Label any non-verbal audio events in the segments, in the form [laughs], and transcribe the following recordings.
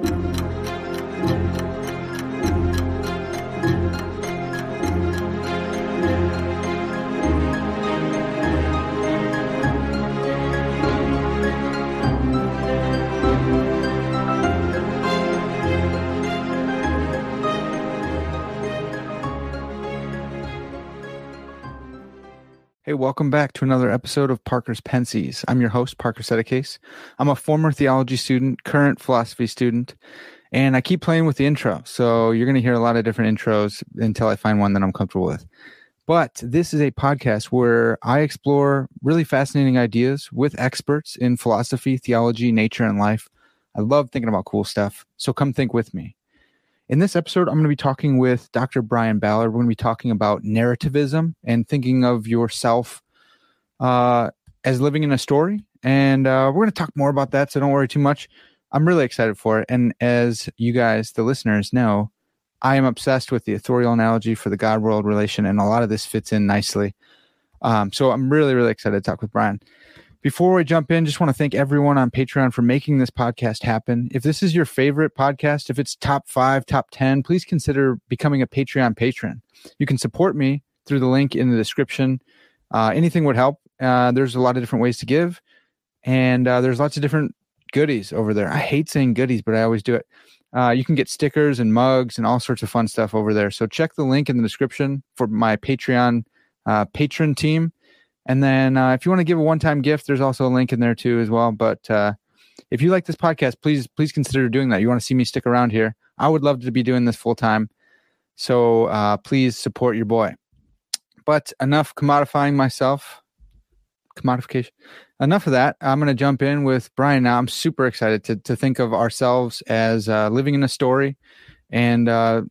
thank [laughs] you Hey, welcome back to another episode of Parker's Pensées. I'm your host, Parker Settecase. I'm a former theology student, current philosophy student, and I keep playing with the intro. So you're going to hear a lot of different intros until I find one that I'm comfortable with. But this is a podcast where I explore really fascinating ideas with experts in philosophy, theology, nature, and life. I love thinking about cool stuff. So come think with me. In this episode, I'm going to be talking with Dr. Brian Ballard. We're going to be talking about narrativism and thinking of yourself uh, as living in a story. And uh, we're going to talk more about that, so don't worry too much. I'm really excited for it. And as you guys, the listeners, know, I am obsessed with the authorial analogy for the God world relation, and a lot of this fits in nicely. Um, so I'm really, really excited to talk with Brian. Before we jump in, just want to thank everyone on Patreon for making this podcast happen. If this is your favorite podcast, if it's top five, top 10, please consider becoming a Patreon patron. You can support me through the link in the description. Uh, anything would help. Uh, there's a lot of different ways to give, and uh, there's lots of different goodies over there. I hate saying goodies, but I always do it. Uh, you can get stickers and mugs and all sorts of fun stuff over there. So check the link in the description for my Patreon uh, patron team. And then uh, if you want to give a one-time gift, there's also a link in there too as well. But uh, if you like this podcast, please please consider doing that. You want to see me stick around here? I would love to be doing this full time. So uh, please support your boy. But enough commodifying myself. Commodification. Enough of that. I'm going to jump in with Brian now. I'm super excited to to think of ourselves as uh, living in a story and uh,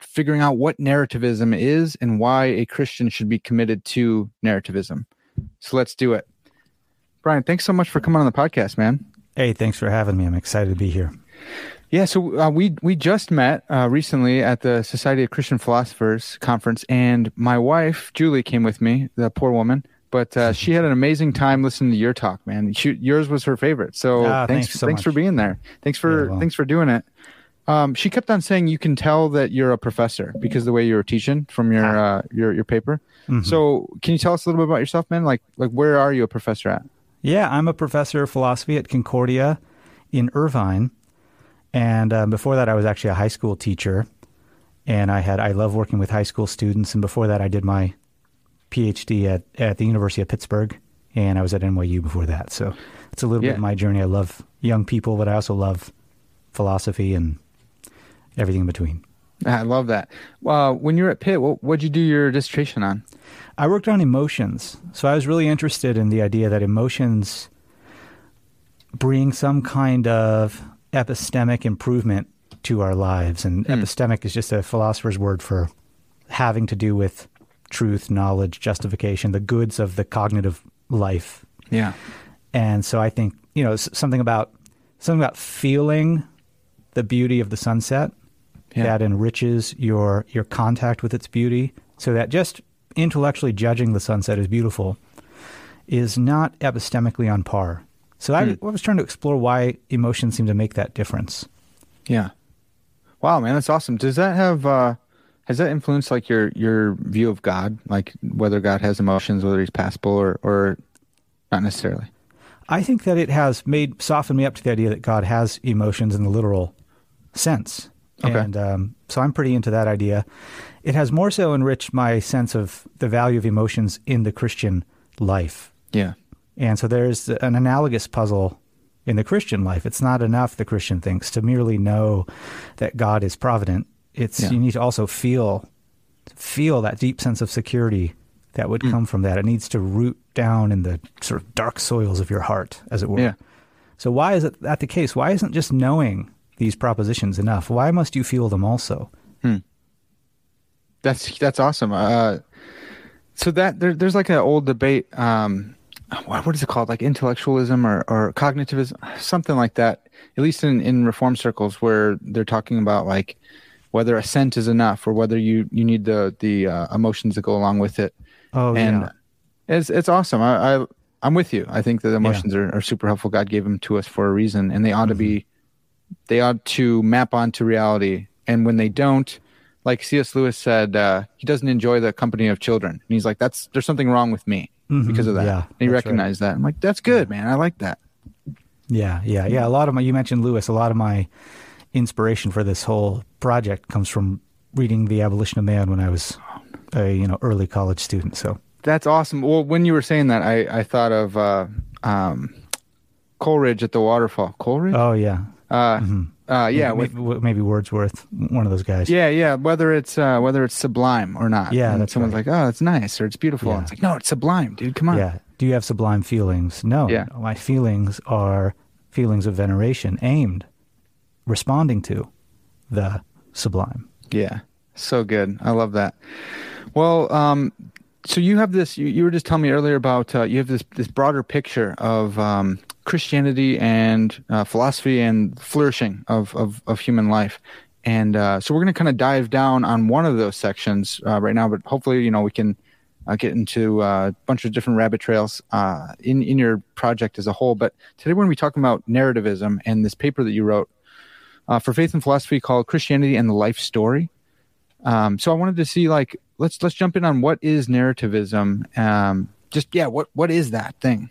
figuring out what narrativism is and why a Christian should be committed to narrativism. So let's do it. Brian, thanks so much for coming on the podcast, man. Hey, thanks for having me. I'm excited to be here. Yeah, so uh, we we just met uh, recently at the Society of Christian Philosophers conference, and my wife Julie came with me, the poor woman, but uh, she had an amazing time listening to your talk, man. She, yours was her favorite, so Ah, thanks thanks so thanks for being there. Thanks for Yeah, well. thanks for doing it. Um, she kept on saying you can tell that you're a professor because the way you were teaching from your Ah. uh, your your paper. Mhm. So, can you tell us a little bit about yourself, man? Like like where are you a professor at? yeah, I'm a professor of philosophy at Concordia in Irvine, and um, before that, I was actually a high school teacher, and I had I love working with high school students, and before that, I did my PhD at at the University of Pittsburgh, and I was at NYU before that. So it's a little Yeah. bit of my journey. I love young people, but I also love philosophy and everything in between. I love that. Uh, when you were at Pitt, what what'd you do your dissertation on? I worked on emotions. So I was really interested in the idea that emotions bring some kind of epistemic improvement to our lives. And Hmm. epistemic is just a philosopher's word for having to do with truth, knowledge, justification, the goods of the cognitive life. Yeah, And so I think, you know, something about something about feeling the beauty of the sunset yeah, that enriches your your contact with its beauty so that just intellectually judging the sunset as beautiful is not epistemically on par so I, I was trying to explore why emotions seem to make that difference yeah. Wow, man, that's awesome. Does that have uh, has that influenced like your your view of God, like whether God has emotions, whether He's passible or or not necessarily? i think that it has made softened me up to the idea that god has emotions in the literal sense Okay. and um, so i'm pretty into that idea it has more so enriched my sense of the value of emotions in the christian life Yeah, And so there's an analogous puzzle in the Christian life. It's not enough, the Christian thinks, to merely know that God is provident. It's Yeah. you need to also feel feel that deep sense of security that Mm. would come from that. It needs to root down in the sort of dark soils of your heart, as it were. Yeah. So why is it that the case? Why isn't just knowing these propositions enough? Why must you feel them also? That's that's awesome. Uh, so that there, there's like an old debate. Um, what, what is it called? Like intellectualism or, or cognitivism, something like that. At least in, in reform circles, where they're talking about like whether assent is enough or whether you you need the the uh, emotions that go along with it. Oh and yeah. it's it's awesome. I, I I'm with you. I think that emotions are, are super helpful. God gave them to us for a reason, and they ought to be they ought to map onto reality. And when they don't, like C.S. Lewis said, uh, he doesn't enjoy the company of children. And he's like, "That's there's something wrong with me Mhm, because of that." yeah, and he that's right. recognized that. I'm like, "That's good, man. I like that." Yeah, yeah, yeah. A lot of my, you mentioned Lewis, a lot of my inspiration for this whole project comes from reading The Abolition of Man when I was a, you know, early college student. So, That's awesome. Well, when you were saying that, I I thought of uh, um, Coleridge at the waterfall. Coleridge. oh, yeah. Uh, uh, yeah, maybe, with, maybe Wordsworth, one of those guys. yeah, yeah. Whether it's uh, whether it's sublime or not. Yeah, And that's someone's right. like, "Oh, it's nice" or "It's beautiful." Yeah. It's like, no, it's sublime, dude. Come on. Yeah. Do you have sublime feelings? No. Yeah. No, My feelings are feelings of veneration aimed, responding to the sublime. Yeah. So good. I love that. Well, um, so you have this. You, you were just telling me earlier about uh, you have this this broader picture of um, Christianity and uh, philosophy and flourishing of of, of human life. And uh, so we're going to kind of dive down on one of those sections uh, right now, but hopefully, you know, we can uh, get into uh, a bunch of different rabbit trails uh, in in your project as a whole. But today we're going to be talking about narrativism and this paper that you wrote for faith and philosophy called Christianity and the Life Story. Um, so I wanted to see like let's let's jump in on what is narrativism. Um, just yeah, what what is that thing?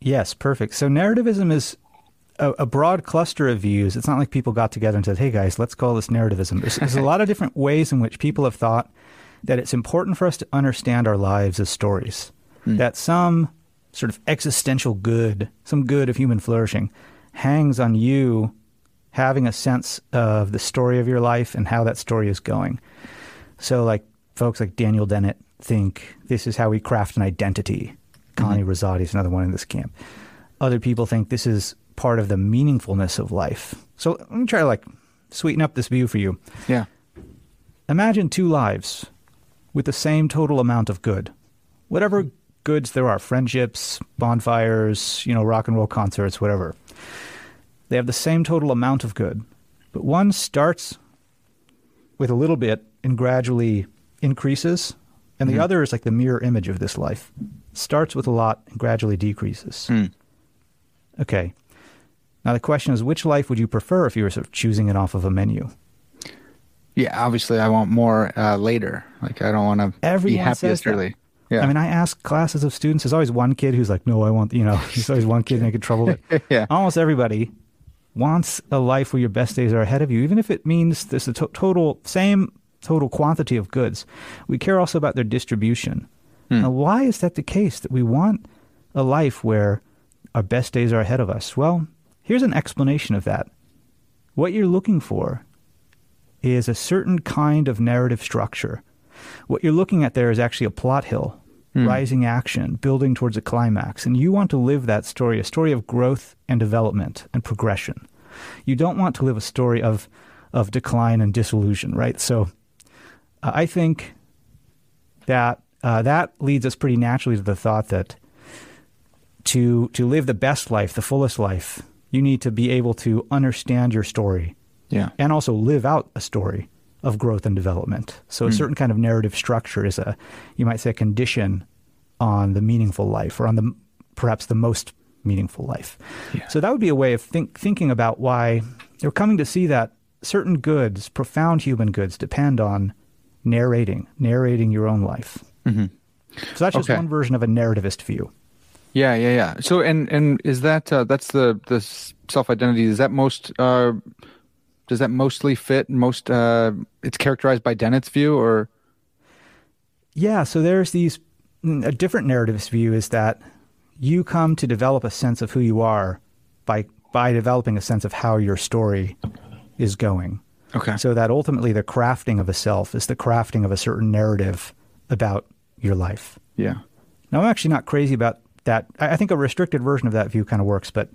Yes, perfect. So narrativism is a, a broad cluster of views. It's not like people got together and said, "Hey guys, let's call this narrativism." There's, there's a lot of different ways in which people have thought that it's important for us to understand our lives as stories. Hmm. That some sort of existential good, some good of human flourishing, hangs on you having a sense of the story of your life and how that story is going. So, like folks like Daniel Dennett think this is how we craft an identity. Mm-hmm. Connie Rosati is another one in this camp. Other people think this is part of the meaningfulness of life. So let me try to like sweeten up this view for you. Yeah. Imagine two lives with the same total amount of good. Whatever goods there are, friendships, bonfires, you know, rock and roll concerts, whatever. They have the same total amount of good. But one starts with a little bit and gradually increases, and the mm-hmm. other is like the mirror image of this life. Starts with a lot and gradually decreases. Hmm. Okay. Now the question is, which life would you prefer if you were sort of choosing it off of a menu? Yeah. Obviously, I want more uh, later. Like I don't want to be Everyone happiest early. Yeah. I mean, I ask classes of students. There's always one kid who's like, "No, I want," you know. [laughs] There's always one kid making trouble. But [laughs] Yeah. almost everybody wants a life where your best days are ahead of you, even if it means there's a to- total same total quantity of goods. We care also about their distribution. Now, why is that the case? That we want a life where our best days are ahead of us? Well, here's an explanation of that. What you're looking for is a certain kind of narrative structure. What you're looking at there is actually a plot hill, rising action, building towards a climax. And you want to live that story, a story of growth and development and progression. You don't want to live a story of, of decline and disillusion, right? So uh, I think that uh, that leads us pretty naturally to the thought that to to live the best life, the fullest life, you need to be able to understand your story Yeah. and also live out a story of growth and development. So a certain kind of narrative structure is a, you might say, a condition on the meaningful life or on the perhaps the most meaningful life. Yeah. So that would be a way of think, thinking about why they're coming to see that certain goods, profound human goods, depend on narrating, narrating your own life. Mm-hmm. So that's just Okay. one version of a narrativist view. Yeah, yeah, yeah. So, and and is that uh, that's the the self identity? Is that most? Uh, does that mostly fit? Most? Uh, it's characterized by Dennett's view, or Yeah, so there's these mm, a different narrativist view is that you come to develop a sense of who you are by by developing a sense of how your story is going. okay, So that ultimately the crafting of a self is the crafting of a certain narrative about your life. yeah, Now I'm actually not crazy about that. I I think a restricted version of that view kind of works, but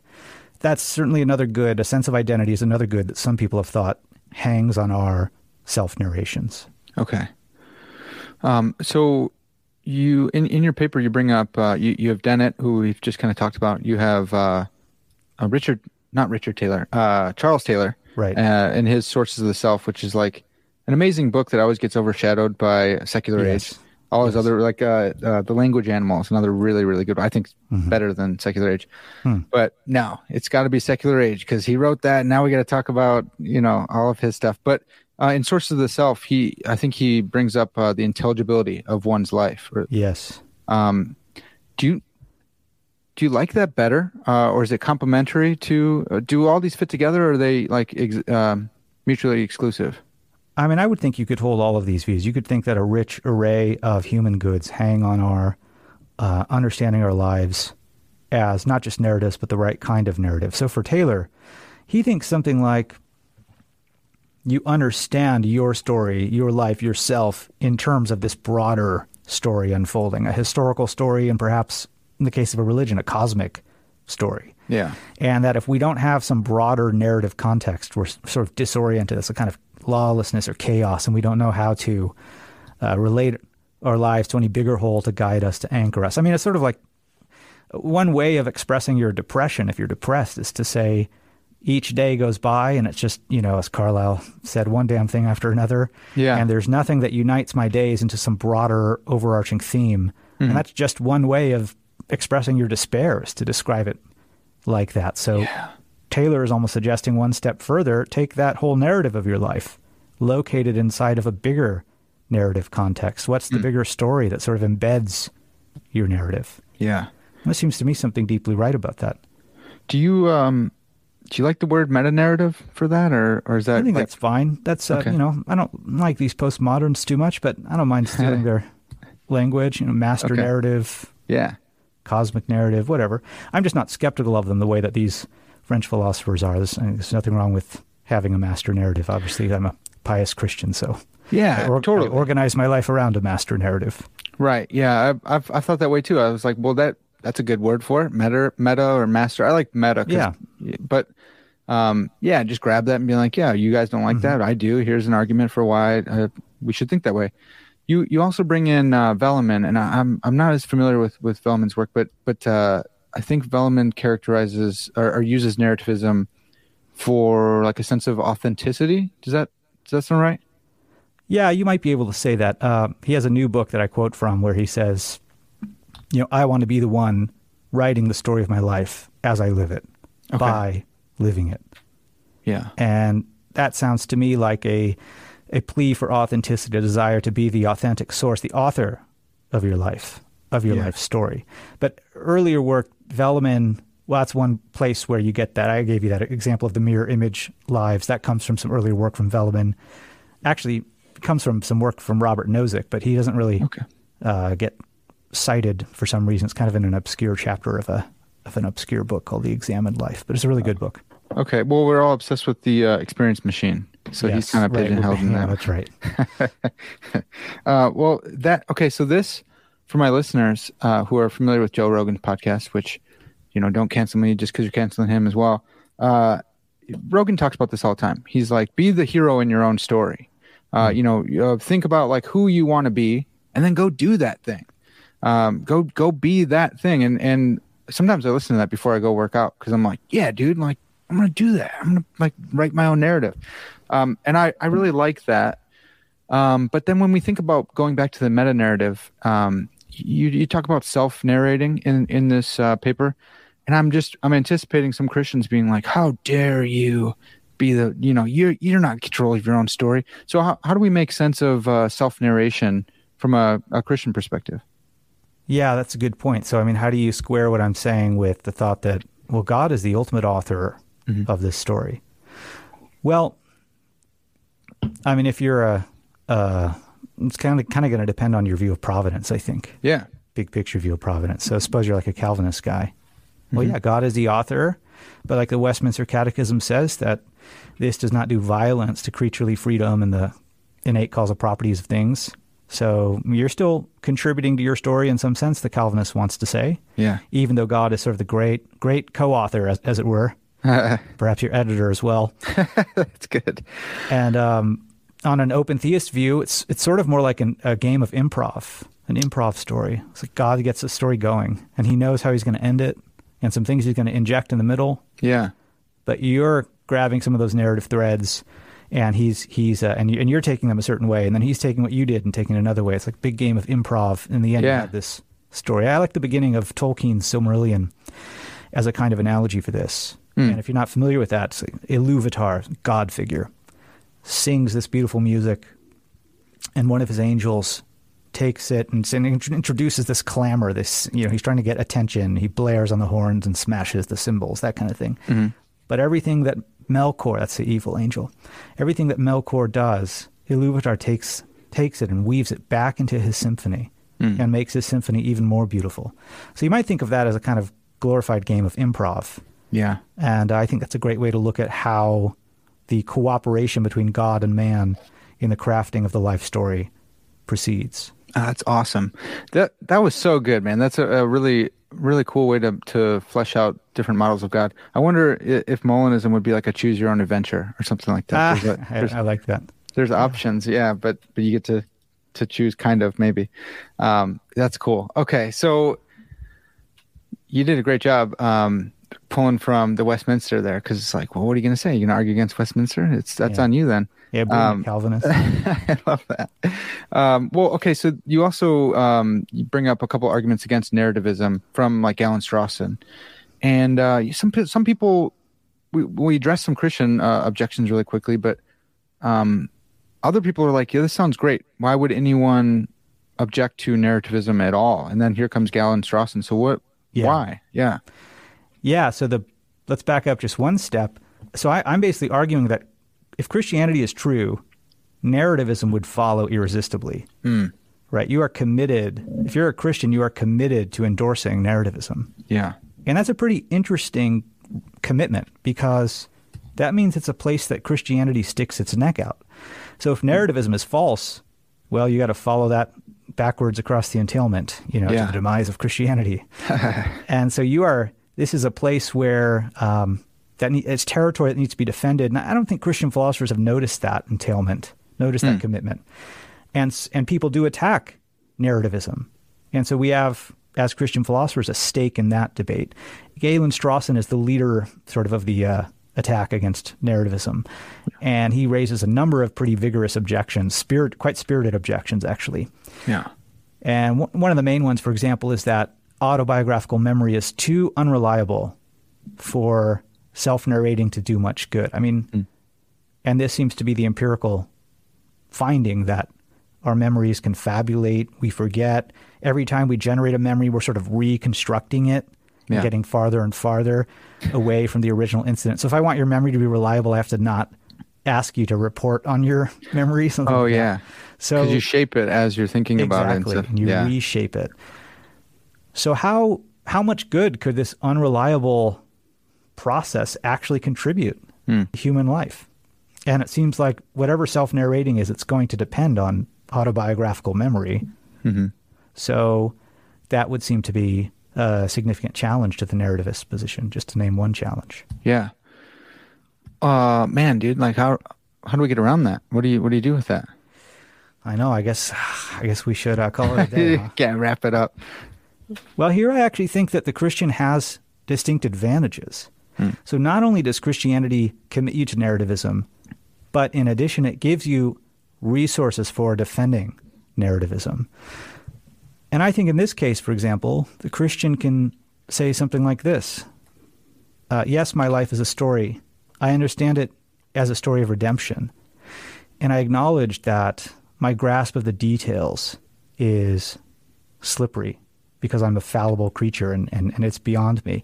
that's certainly another good. A sense of identity is another good that some people have thought hangs on our self narrations. Okay. Um, so you in in your paper you bring up uh, you you have Dennett who we've just kind of talked about. You have uh, uh, Richard, not Richard Taylor, uh, Charles Taylor, Right. Uh, and his Sources of the Self, which is like an amazing book that always gets overshadowed by Secular Yes. Age. All his other like uh, uh, the Language Animal is another really really good. I think Mm-hmm. better than Secular Age. Hmm. But no, it's got to be Secular Age because he wrote that. Now we got to talk about you know all of his stuff. But uh, in Sources of the Self, he I think he brings up uh, the intelligibility of one's life. Or, Yes. um, do you do you like that better, uh, or is it complementary to? Uh, do all these fit together, or are they like ex- um, mutually exclusive? I mean, I would think you could hold all of these views. You could think that a rich array of human goods hang on our uh, understanding our lives as not just narratives, but the right kind of narrative. So for Taylor, he thinks something like you understand your story, your life, yourself in terms of this broader story unfolding, a historical story, and perhaps in the case of a religion, a cosmic story Yeah, and that if we don't have some broader narrative context, we're sort of disoriented. It's a kind of lawlessness or chaos, and we don't know how to uh, relate our lives to any bigger whole to guide us, to anchor us. I mean, it's sort of like one way of expressing your depression, if you're depressed, is to say each day goes by and it's just, you know, as Carlyle said, one damn thing after another. Yeah. And there's nothing that unites my days into some broader overarching theme. And that's just one way of expressing your despair is to describe it like that. So Taylor is almost suggesting one step further take that whole narrative of your life, locate it inside of a bigger narrative context. What's the bigger story that sort of embeds your narrative? yeah. There seems to me something deeply right about that. Do you um do you like the word meta narrative for that, or or is that I think like, that's fine. That's uh, Okay. you know I don't like these postmoderns too much, but I don't mind stealing [laughs] their language. You know, master Okay. narrative, yeah cosmic narrative, whatever. I'm just not skeptical of them the way that these French philosophers are. There's, there's nothing wrong with having a master narrative. Obviously, I'm a pious Christian, so yeah I, or- totally I organize my life around a master narrative. right yeah I've, I've I thought that way too. I was like, well that that's a good word for it, meta meta or master. I like meta. Yeah. but um yeah, just grab that and be like, yeah, you guys don't like that, I do. Here's an argument for why uh, we should think that way. You you also bring in uh, Velleman, and I, I'm I'm not as familiar with with Velleman's work, but but uh, I think Velleman characterizes or, or uses narrativism for like a sense of authenticity. Does that does that sound right? Yeah, you might be able to say that. Uh, he has a new book that I quote from where he says, "You know, I want to be the one writing the story of my life as I live it Okay. by living it." Yeah. And that sounds to me like a a plea for authenticity, a desire to be the authentic source, the author of your life, of your Yeah. life story. But earlier work, Velleman, well, that's one place where you get that. I gave you that example of the mirror image lives. That comes from some earlier work from Velleman. Actually, comes from some work from Robert Nozick, but he doesn't really Okay. uh, get cited for some reason. It's kind of in an obscure chapter of a of an obscure book called The Examined Life, but it's a really good book. Okay. Well, we're all obsessed with the uh, experience machine, so he's kind of right. pigeonholed in [laughs] Yeah, that. that's right. [laughs] Uh, well, that okay. So this, for my listeners uh, who are familiar with Joe Rogan's podcast, which you know don't cancel me just because you're canceling him as well. Uh, Rogan talks about this all the time. He's like, be the hero in your own story. Uh, you know, uh, think about like who you want to be, and then go do that thing. Um, go go be that thing. And and sometimes I listen to that before I go work out because I'm like, yeah, dude, like I'm gonna do that. I'm gonna like write my own narrative. Um, and I I really like that. Um, but then when we think about going back to the meta narrative, um, you you talk about self narrating in in this uh, paper, and I'm just I'm anticipating some Christians being like, "How dare you be the you know you're you're not in control of your own story." So how how do we make sense of uh, self narration from a, a Christian perspective? Yeah, that's a good point. So, I mean, how do you square what I'm saying with the thought that, well, God is the ultimate author of this story? Well, I mean, if you're a, uh, it's kind of kind of going to depend on your view of providence. I think Yeah, big picture view of providence. So, suppose you're like a Calvinist guy. Well, yeah, God is the author, but like the Westminster Catechism says that this does not do violence to creaturely freedom and the innate causal properties of things. So you're still contributing to your story in some sense, the Calvinist wants to say, yeah, even though God is sort of the great, great co-author, as, as it were. [laughs] perhaps your editor as well. [laughs] That's good. And um, on an open theist view, it's it's sort of more like an, a game of improv, an improv story. It's like God gets the story going, and He knows how He's going to end it, and some things He's going to inject in the middle. Yeah. But you're grabbing some of those narrative threads, and He's He's uh, and you, and you're taking them a certain way, and then He's taking what you did and taking it another way. It's like a big game of improv. In the end, Yeah. you have this story. I like the beginning of Tolkien's Silmarillion as a kind of analogy for this. And if you're not familiar with that, it's like Iluvatar, God figure, sings this beautiful music, and one of his angels takes it and and introduces this clamor. This, you know, he's trying to get attention. He blares on the horns and smashes the cymbals, that kind of thing. Mm-hmm. But everything that Melkor, that's the evil angel, everything that Melkor does, Iluvatar takes takes it and weaves it back into his symphony mm. and makes his symphony even more beautiful. So you might think of that as a kind of glorified game of improv. Yeah. And I think that's a great way to look at how the cooperation between God and man in the crafting of the life story proceeds. Ah, that's awesome. That that was so good, man. That's a, a really really cool way to to flesh out different models of God. I wonder i- if Molinism would be like a choose your own adventure or something like that. Ah, there's, a- I, there's, I like that. there's options, yeah, but but you get to to choose kind of maybe. Um, that's cool. Okay, so you did a great job um, pulling from the Westminster there because it's like, well, what are you going to say? You're going to argue against Westminster? It's that's Yeah. on you then. Yeah, Um, Calvinist. [laughs] I love that. Um, well, okay, so you also um, you bring up a couple arguments against narrativism from like Galen Strawson, and uh, some some people we we address some Christian uh, objections really quickly, but um, other people are like, yeah, this sounds great. Why would anyone object to narrativism at all? And then here comes Galen Strawson. So what? Yeah. Why? Yeah. Yeah, so the let's back up just one step. So I, I'm basically arguing that if Christianity is true, narrativism would follow irresistibly. Hmm. Right? You are committed. If you're a Christian, you are committed to endorsing narrativism. Yeah. And that's a pretty interesting commitment because that means it's a place that Christianity sticks its neck out. So if narrativism is false, well, you got to follow that backwards across the entailment, you know, Yeah. to the demise of Christianity. [laughs] and so you are. This is a place where um, that ne- it's territory that needs to be defended. And I don't think Christian philosophers have noticed that entailment, noticed that commitment, and and people do attack narrativism, and so we have as Christian philosophers a stake in that debate. Galen Strawson is the leader, sort of, of the uh, attack against narrativism, and he raises a number of pretty vigorous objections, spirit, quite spirited objections, actually. Yeah. And w- one of the main ones, for example, is that autobiographical memory is too unreliable for self narrating to do much good. I mean, hmm. and this seems to be the empirical finding that our memories confabulate, we forget. Every time we generate a memory, we're sort of reconstructing it and Yeah. getting farther and farther away from the original incident. So if I want your memory to be reliable, I have to not ask you to report on your memory. Something Oh like that. yeah. So you shape it as you're thinking about it. exactly, and you yeah. reshape it. So how how much good could this unreliable process actually contribute Hmm. to human life? And it seems like whatever self narrating is, it's going to depend on autobiographical memory. Mm-hmm. So that would seem to be a significant challenge to the narrativist position, just to name one challenge. Yeah. Uh man, dude, like how how do we get around that? What do you what do you do with that? I know. I guess. [sighs] I guess we should uh, call it a day. [laughs] huh? yeah, wrap it up. Well, here I actually think that the Christian has distinct advantages. So not only does Christianity commit you to narrativism, but in addition, it gives you resources for defending narrativism. And I think in this case, for example, the Christian can say something like this uh, Yes, my life is a story. I understand it as a story of redemption. And I acknowledge that my grasp of the details is slippery because I'm a fallible creature and, and, and it's beyond me.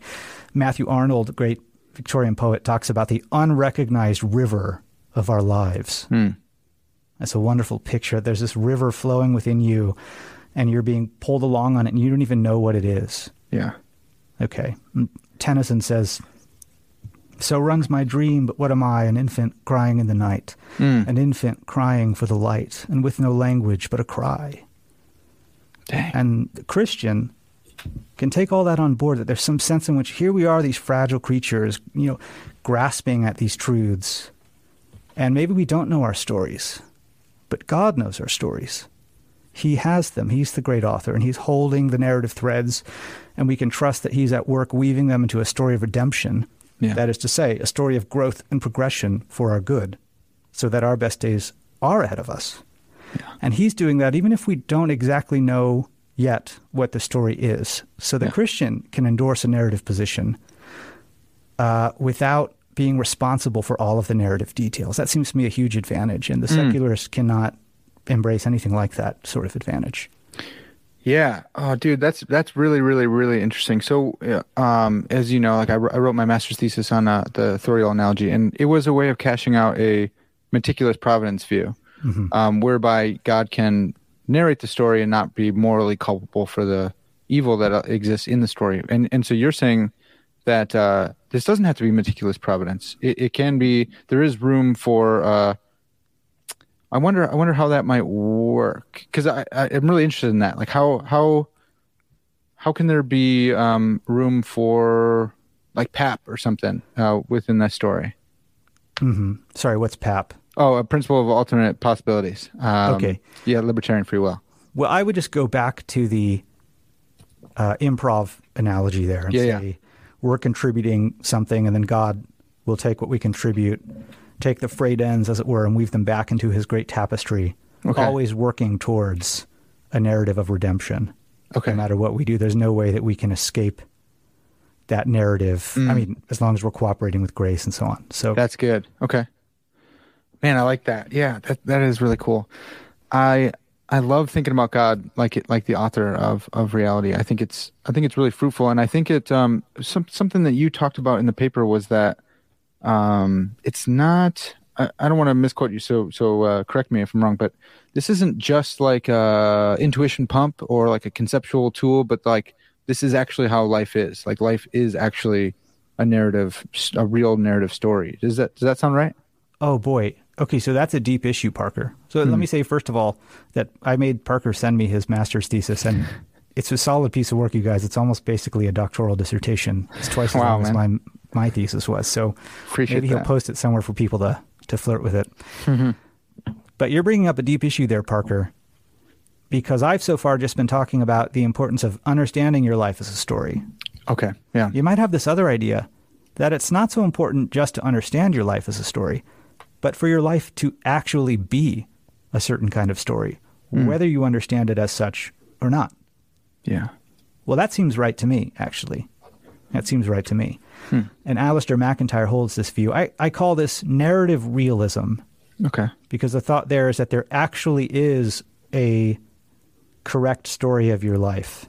Matthew Arnold, great Victorian poet, talks about the unrecognized river of our lives. That's a wonderful picture. There's this river flowing within you, and you're being pulled along on it, and you don't even know what it is. Yeah. Okay. Mm, Tennyson says, So runs my dream, but what am I? An infant crying in the night, an infant crying for the light, and with no language but a cry. Dang. And the Christian can take all that on board that there's some sense in which here we are these fragile creatures you know grasping at these truths. And maybe we don't know our stories but god knows our stories. He has them. He's the great author and he's holding the narrative threads and we can trust that he's at work weaving them into a story of redemption. Yeah. that is to say a story of growth and progression for our good so that our best days are ahead of us and he's doing that even if we don't exactly know yet what the story is. So the Yeah. Christian can endorse a narrative position uh, without being responsible for all of the narrative details. That seems to me a huge advantage, and the secularist cannot embrace anything like that sort of advantage. Yeah. Oh, dude, that's that's really, really, really interesting. So, um, as you know, like I, I wrote my master's thesis on uh, the authorial analogy, and it was a way of cashing out a meticulous providence view, um, whereby God can narrate the story and not be morally culpable for the evil that uh, exists in the story. And and so you're saying that uh, this doesn't have to be meticulous providence. It, it can be. There is room for. Uh, I wonder. I wonder how that might work because I, I am really interested in that. Like how how how can there be um, room for like pap or something uh, within that story? hmm Sorry, what's PAP? Oh, a principle of alternate possibilities. Um, Okay. Yeah, libertarian free will. Well, I would just go back to the uh, improv analogy there and Yeah, yeah. say we're contributing something, and then God will take what we contribute, take the frayed ends, as it were, and weave them back into His great tapestry. Okay. Always working towards a narrative of redemption. Okay. No matter what we do, there's no way that we can escape that narrative. Mm. I mean, as long as we're cooperating with grace and so on. So That's good. Okay. Man, I like that. Yeah, that that is really cool. I I love thinking about God like it like the author of of reality. I think it's I think it's really fruitful and I think it um some something that you talked about in the paper was that um it's not I, I don't want to misquote you so so uh, correct me if I'm wrong but this isn't just like a intuition pump or like a conceptual tool but like this is actually how life is. Like life is actually a narrative a real narrative story. Does that does that sound right? Oh boy. Okay, so that's a deep issue, Parker. So let hmm. me say first of all that I made Parker send me his master's thesis, and [laughs] it's a solid piece of work, you guys. It's almost basically a doctoral dissertation. It's twice as Wow, long as my my thesis was. So Appreciate maybe he'll that. post it somewhere for people to to flirt with it. Mm-hmm. But you're bringing up a deep issue there, Parker, because I've so far just been talking about the importance of understanding your life as a story. Okay. Yeah. You might have this other idea that it's not so important just to understand your life as a story, but for your life to actually be a certain kind of story, hmm. whether you understand it as such or not. Yeah. Well, that seems right to me, actually. That seems right to me. Hmm. And Alasdair MacIntyre holds this view. I, I call this narrative realism Okay. because the thought there is that there actually is a correct story of your life.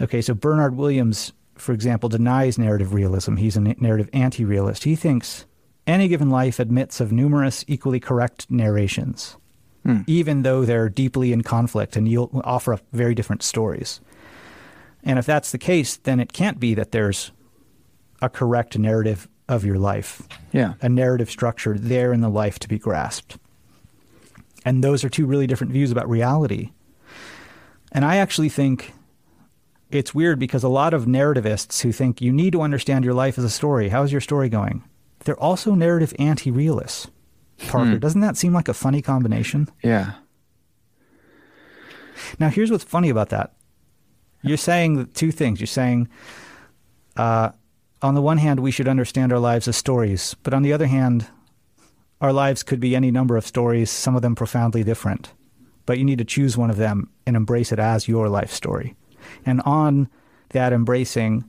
Okay, so Bernard Williams, for example, denies narrative realism. He's a narrative anti realist. He thinks any given life admits of numerous equally correct narrations, hmm. even though they're deeply in conflict and you'll offer up very different stories. And if that's the case, then it can't be that there's a correct narrative of your life Yeah. a narrative structure there in the life to be grasped. And those are two really different views about reality. And I actually think it's weird because a lot of narrativists who think you need to understand your life as a story, how's your story going? They're also narrative anti realists. Parker, doesn't that seem like a funny combination? Yeah. Now, here's what's funny about that. You're saying two things. You're saying, uh, on the one hand, we should understand our lives as stories, but on the other hand, our lives could be any number of stories, some of them profoundly different. But you need to choose one of them and embrace it as your life story. And on that embracing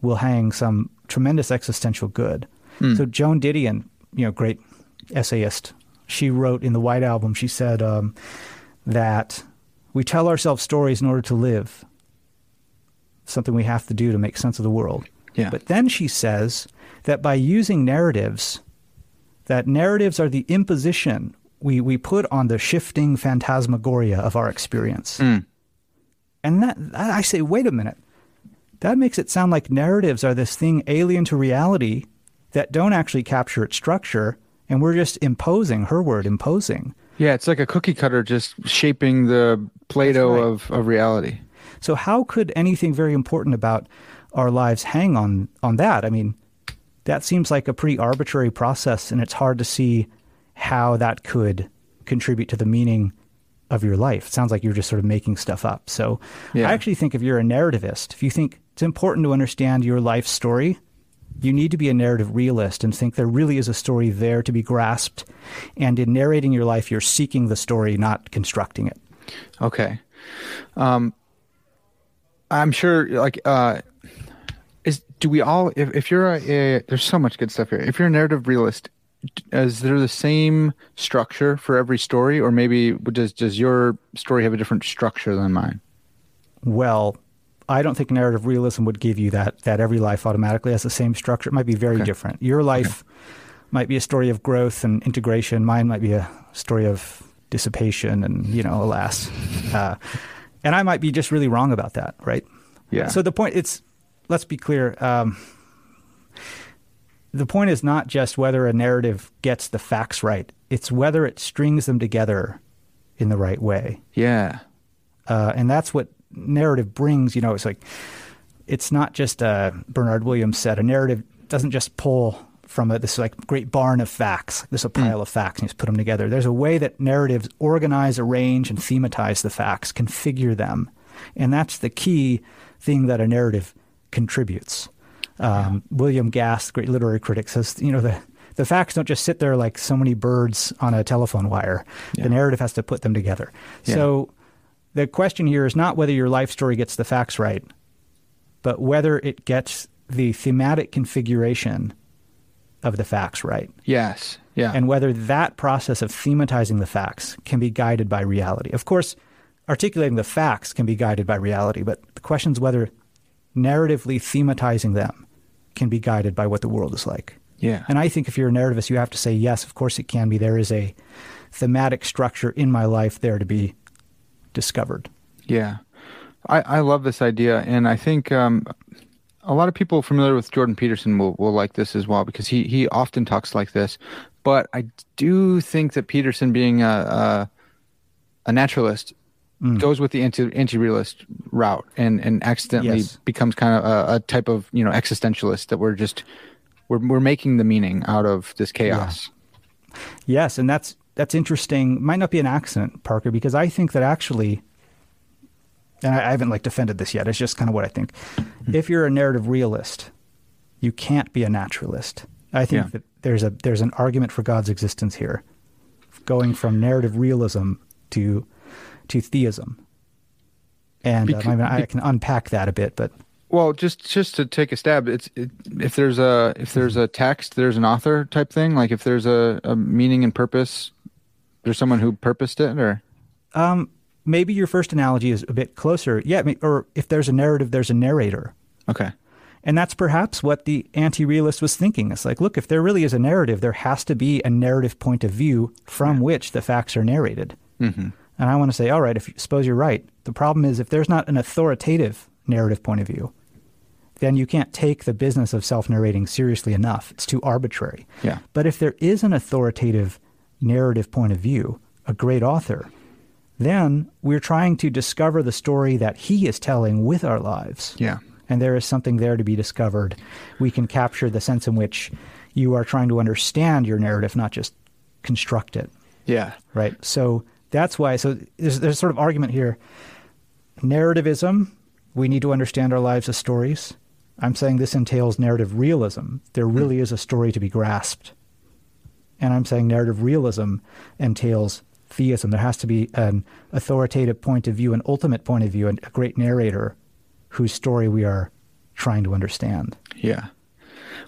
will hang some tremendous existential good. So Joan Didion, you know, great essayist, she wrote in the White Album, she said um, that we tell ourselves stories in order to live, something we have to do to make sense of the world. Yeah. But then she says that by using narratives, that narratives are the imposition we, we put on the shifting phantasmagoria of our experience. And that I say, wait a minute. That makes it sound like narratives are this thing alien to reality that don't actually capture its structure, and we're just imposing, her word, imposing. Yeah. It's like a cookie cutter just shaping the Play-Doh right. of, of reality. So how could anything very important about our lives hang on on that? I mean, that seems like a pretty arbitrary process, and it's hard to see how that could contribute to the meaning of your life. It sounds like you're just sort of making stuff up. So Yeah. I actually think if you're a narrativist, if you think it's important to understand your life story, you need to be a narrative realist and think there really is a story there to be grasped. And in narrating your life, you're seeking the story, not constructing it. Okay. Um, I'm sure, like, uh, is do we all? If, if you're a, a, there's so much good stuff here. If you're a narrative realist, is there the same structure for every story, or maybe does does your story have a different structure than mine? Well, I don't think narrative realism would give you that that every life automatically has the same structure. It might be very Okay. different. Your life might be a story of growth and integration. Mine might be a story of dissipation and you know, alas. Uh, and I might be just really wrong about that, right? Yeah. So the point it's let's be clear. Um, the point is not just whether a narrative gets the facts right; it's whether it strings them together in the right way yeah. uh, and that's what narrative brings. You know, it's like it's not just uh, Bernard Williams said a narrative doesn't just pull from a, this like great barn of facts. This a pile of facts, and you just put them together. There's a way that narratives organize, arrange, and thematize the facts, configure them, and that's the key thing that a narrative contributes. Um, William Gass, great literary critic, says you know the the facts don't just sit there like so many birds on a telephone wire. Yeah. The narrative has to put them together. Yeah. So the question here is not whether your life story gets the facts right, but whether it gets the thematic configuration of the facts right, Yes. Yeah. and whether that process of thematizing the facts can be guided by reality. Of course, articulating the facts can be guided by reality, but the question is whether narratively thematizing them can be guided by what the world is like. yeah. And I think if you're a narrativist, you have to say, yes, of course it can be. There is a thematic structure in my life there to be discovered. Yeah, I, I love this idea, and I think um, a lot of people familiar with Jordan Peterson will, will like this as well because he he often talks like this. But I do think that Peterson, being a a, a naturalist, goes with the anti anti realist route and and accidentally Yes. becomes kind of a, a type of you know existentialist that we're just we're we're making the meaning out of this chaos. Yes, and that's that's interesting. Might not be an accident, Parker, because I think that actually, and I, I haven't like defended this yet. It's just kind of what I think. If you're a narrative realist, you can't be a naturalist. I think Yeah. that there's a there's an argument for God's existence here, going from narrative realism to to theism. And um, Becau- I, mean, I can unpack that a bit, but Well, just just to take a stab, it's it, if there's a if there's a text, there's an author type thing. Like if there's a, a meaning and purpose, there's someone who purposed it, or um, maybe your first analogy is a bit closer. Yeah, or if there's a narrative, there's a narrator. okay, And that's perhaps what the anti realist was thinking. It's like, look, if there really is a narrative, there has to be a narrative point of view from which the facts are narrated. mm-hmm. And I want to say, all right, if you suppose you're right, the problem is if there's not an authoritative narrative point of view, then you can't take the business of self narrating seriously enough. It's too arbitrary. yeah, But if there is an authoritative narrative point of view, a great author, then we're trying to discover the story that he is telling with our lives yeah, and there is something there to be discovered. We can capture the sense in which you are trying to understand your narrative, not just construct it, yeah, right? So that's why. So there's there's sort of argument here. Narrativism, we need to understand our lives as stories. I'm saying this entails narrative realism. There hmm. really is a story to be grasped. And I'm saying narrative realism entails theism. There has to be an authoritative point of view, an ultimate point of view, and a great narrator whose story we are trying to understand. yeah.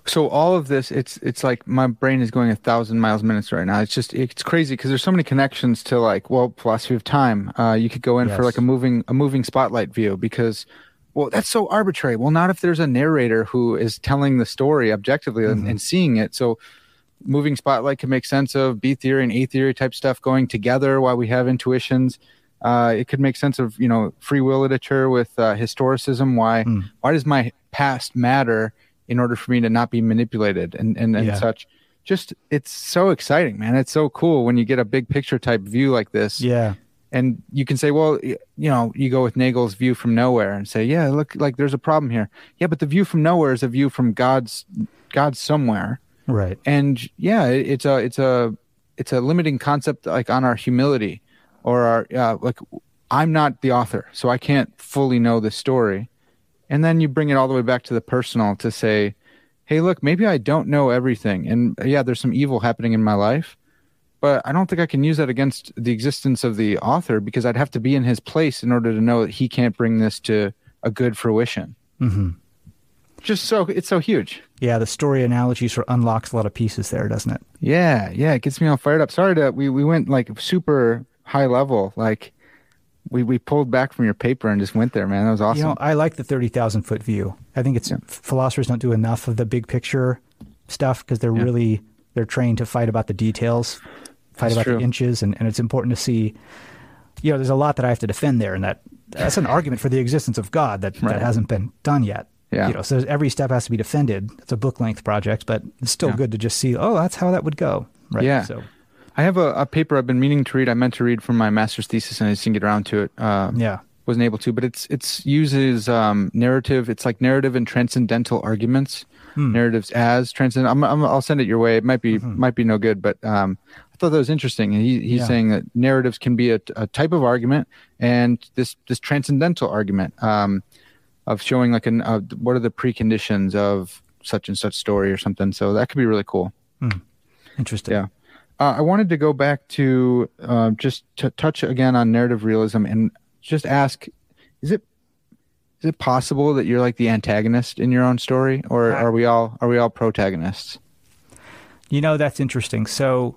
So all of this, it's it's like my brain is going a thousand miles minutes right now. It's just it's crazy because there's so many connections to like well philosophy of time. Uh, you could go in for like a moving a moving spotlight view because well that's so arbitrary. Well, not if there's a narrator who is telling the story objectively and, and seeing it. So moving spotlight can make sense of B theory and A theory type stuff going together while we have intuitions. Uh, it could make sense of you know free will literature with uh, historicism. Why why does my past matter in order for me to not be manipulated and and, and Yeah. such? Just it's so exciting, man. It's so cool when you get a big picture type view like this. Yeah. and you can say, well, you know, you go with Nagel's view from nowhere and say, yeah, look, like there's a problem here. Yeah, but the view from nowhere is a view from God's God somewhere, right? And yeah, it's a it's a it's a limiting concept, like on our humility, or our uh, like I'm not the author, so I can't fully know the story. And then you bring it all the way back to the personal to say, hey, look, maybe I don't know everything, and yeah, there's some evil happening in my life but I don't think I can use that against the existence of the author because I'd have to be in his place in order to know that he can't bring this to a good fruition. Mm-hmm. Just so it's so huge. Yeah, the story analogy sort of unlocks a lot of pieces there, doesn't it? Yeah, yeah, it gets me all fired up. Sorry to we we went like super high level, like we we pulled back from your paper and just went there, man. That was awesome. You know, I like the thirty thousand foot view. I think it's yeah. philosophers don't do enough of the big picture stuff because they're yeah. really they're trained to fight about the details fight that's about true. the inches, and, and it's important to see. You know, there's a lot that I have to defend there, and that that's an argument for the existence of God that, right. that hasn't been done yet. Yeah. You know, so every step has to be defended. It's a book length project, but it's still yeah. good to just see. Oh, that's how that would go. Right. Yeah. So. I have a, a, paper I've been meaning to read. I meant to read from my master's thesis, and I just didn't get around to it. Uh, yeah, wasn't able to. But it's it's uses um, narrative. It's like narrative and transcendental arguments. Hmm. Narratives as transcendent. i will send it your way. It might be mm-hmm. might be no good, but um, I thought that was interesting. And he, he's yeah. saying that narratives can be a, a, type of argument and this, this transcendental argument um, of showing like an, uh, what are the preconditions of such and such story or something. So that could be really cool. Mm. Interesting. Yeah. Uh, I wanted to go back to uh, just to touch again on narrative realism and just ask, is it is it possible that you're like the antagonist in your own story, or are we all are we all protagonists? You know, that's interesting. So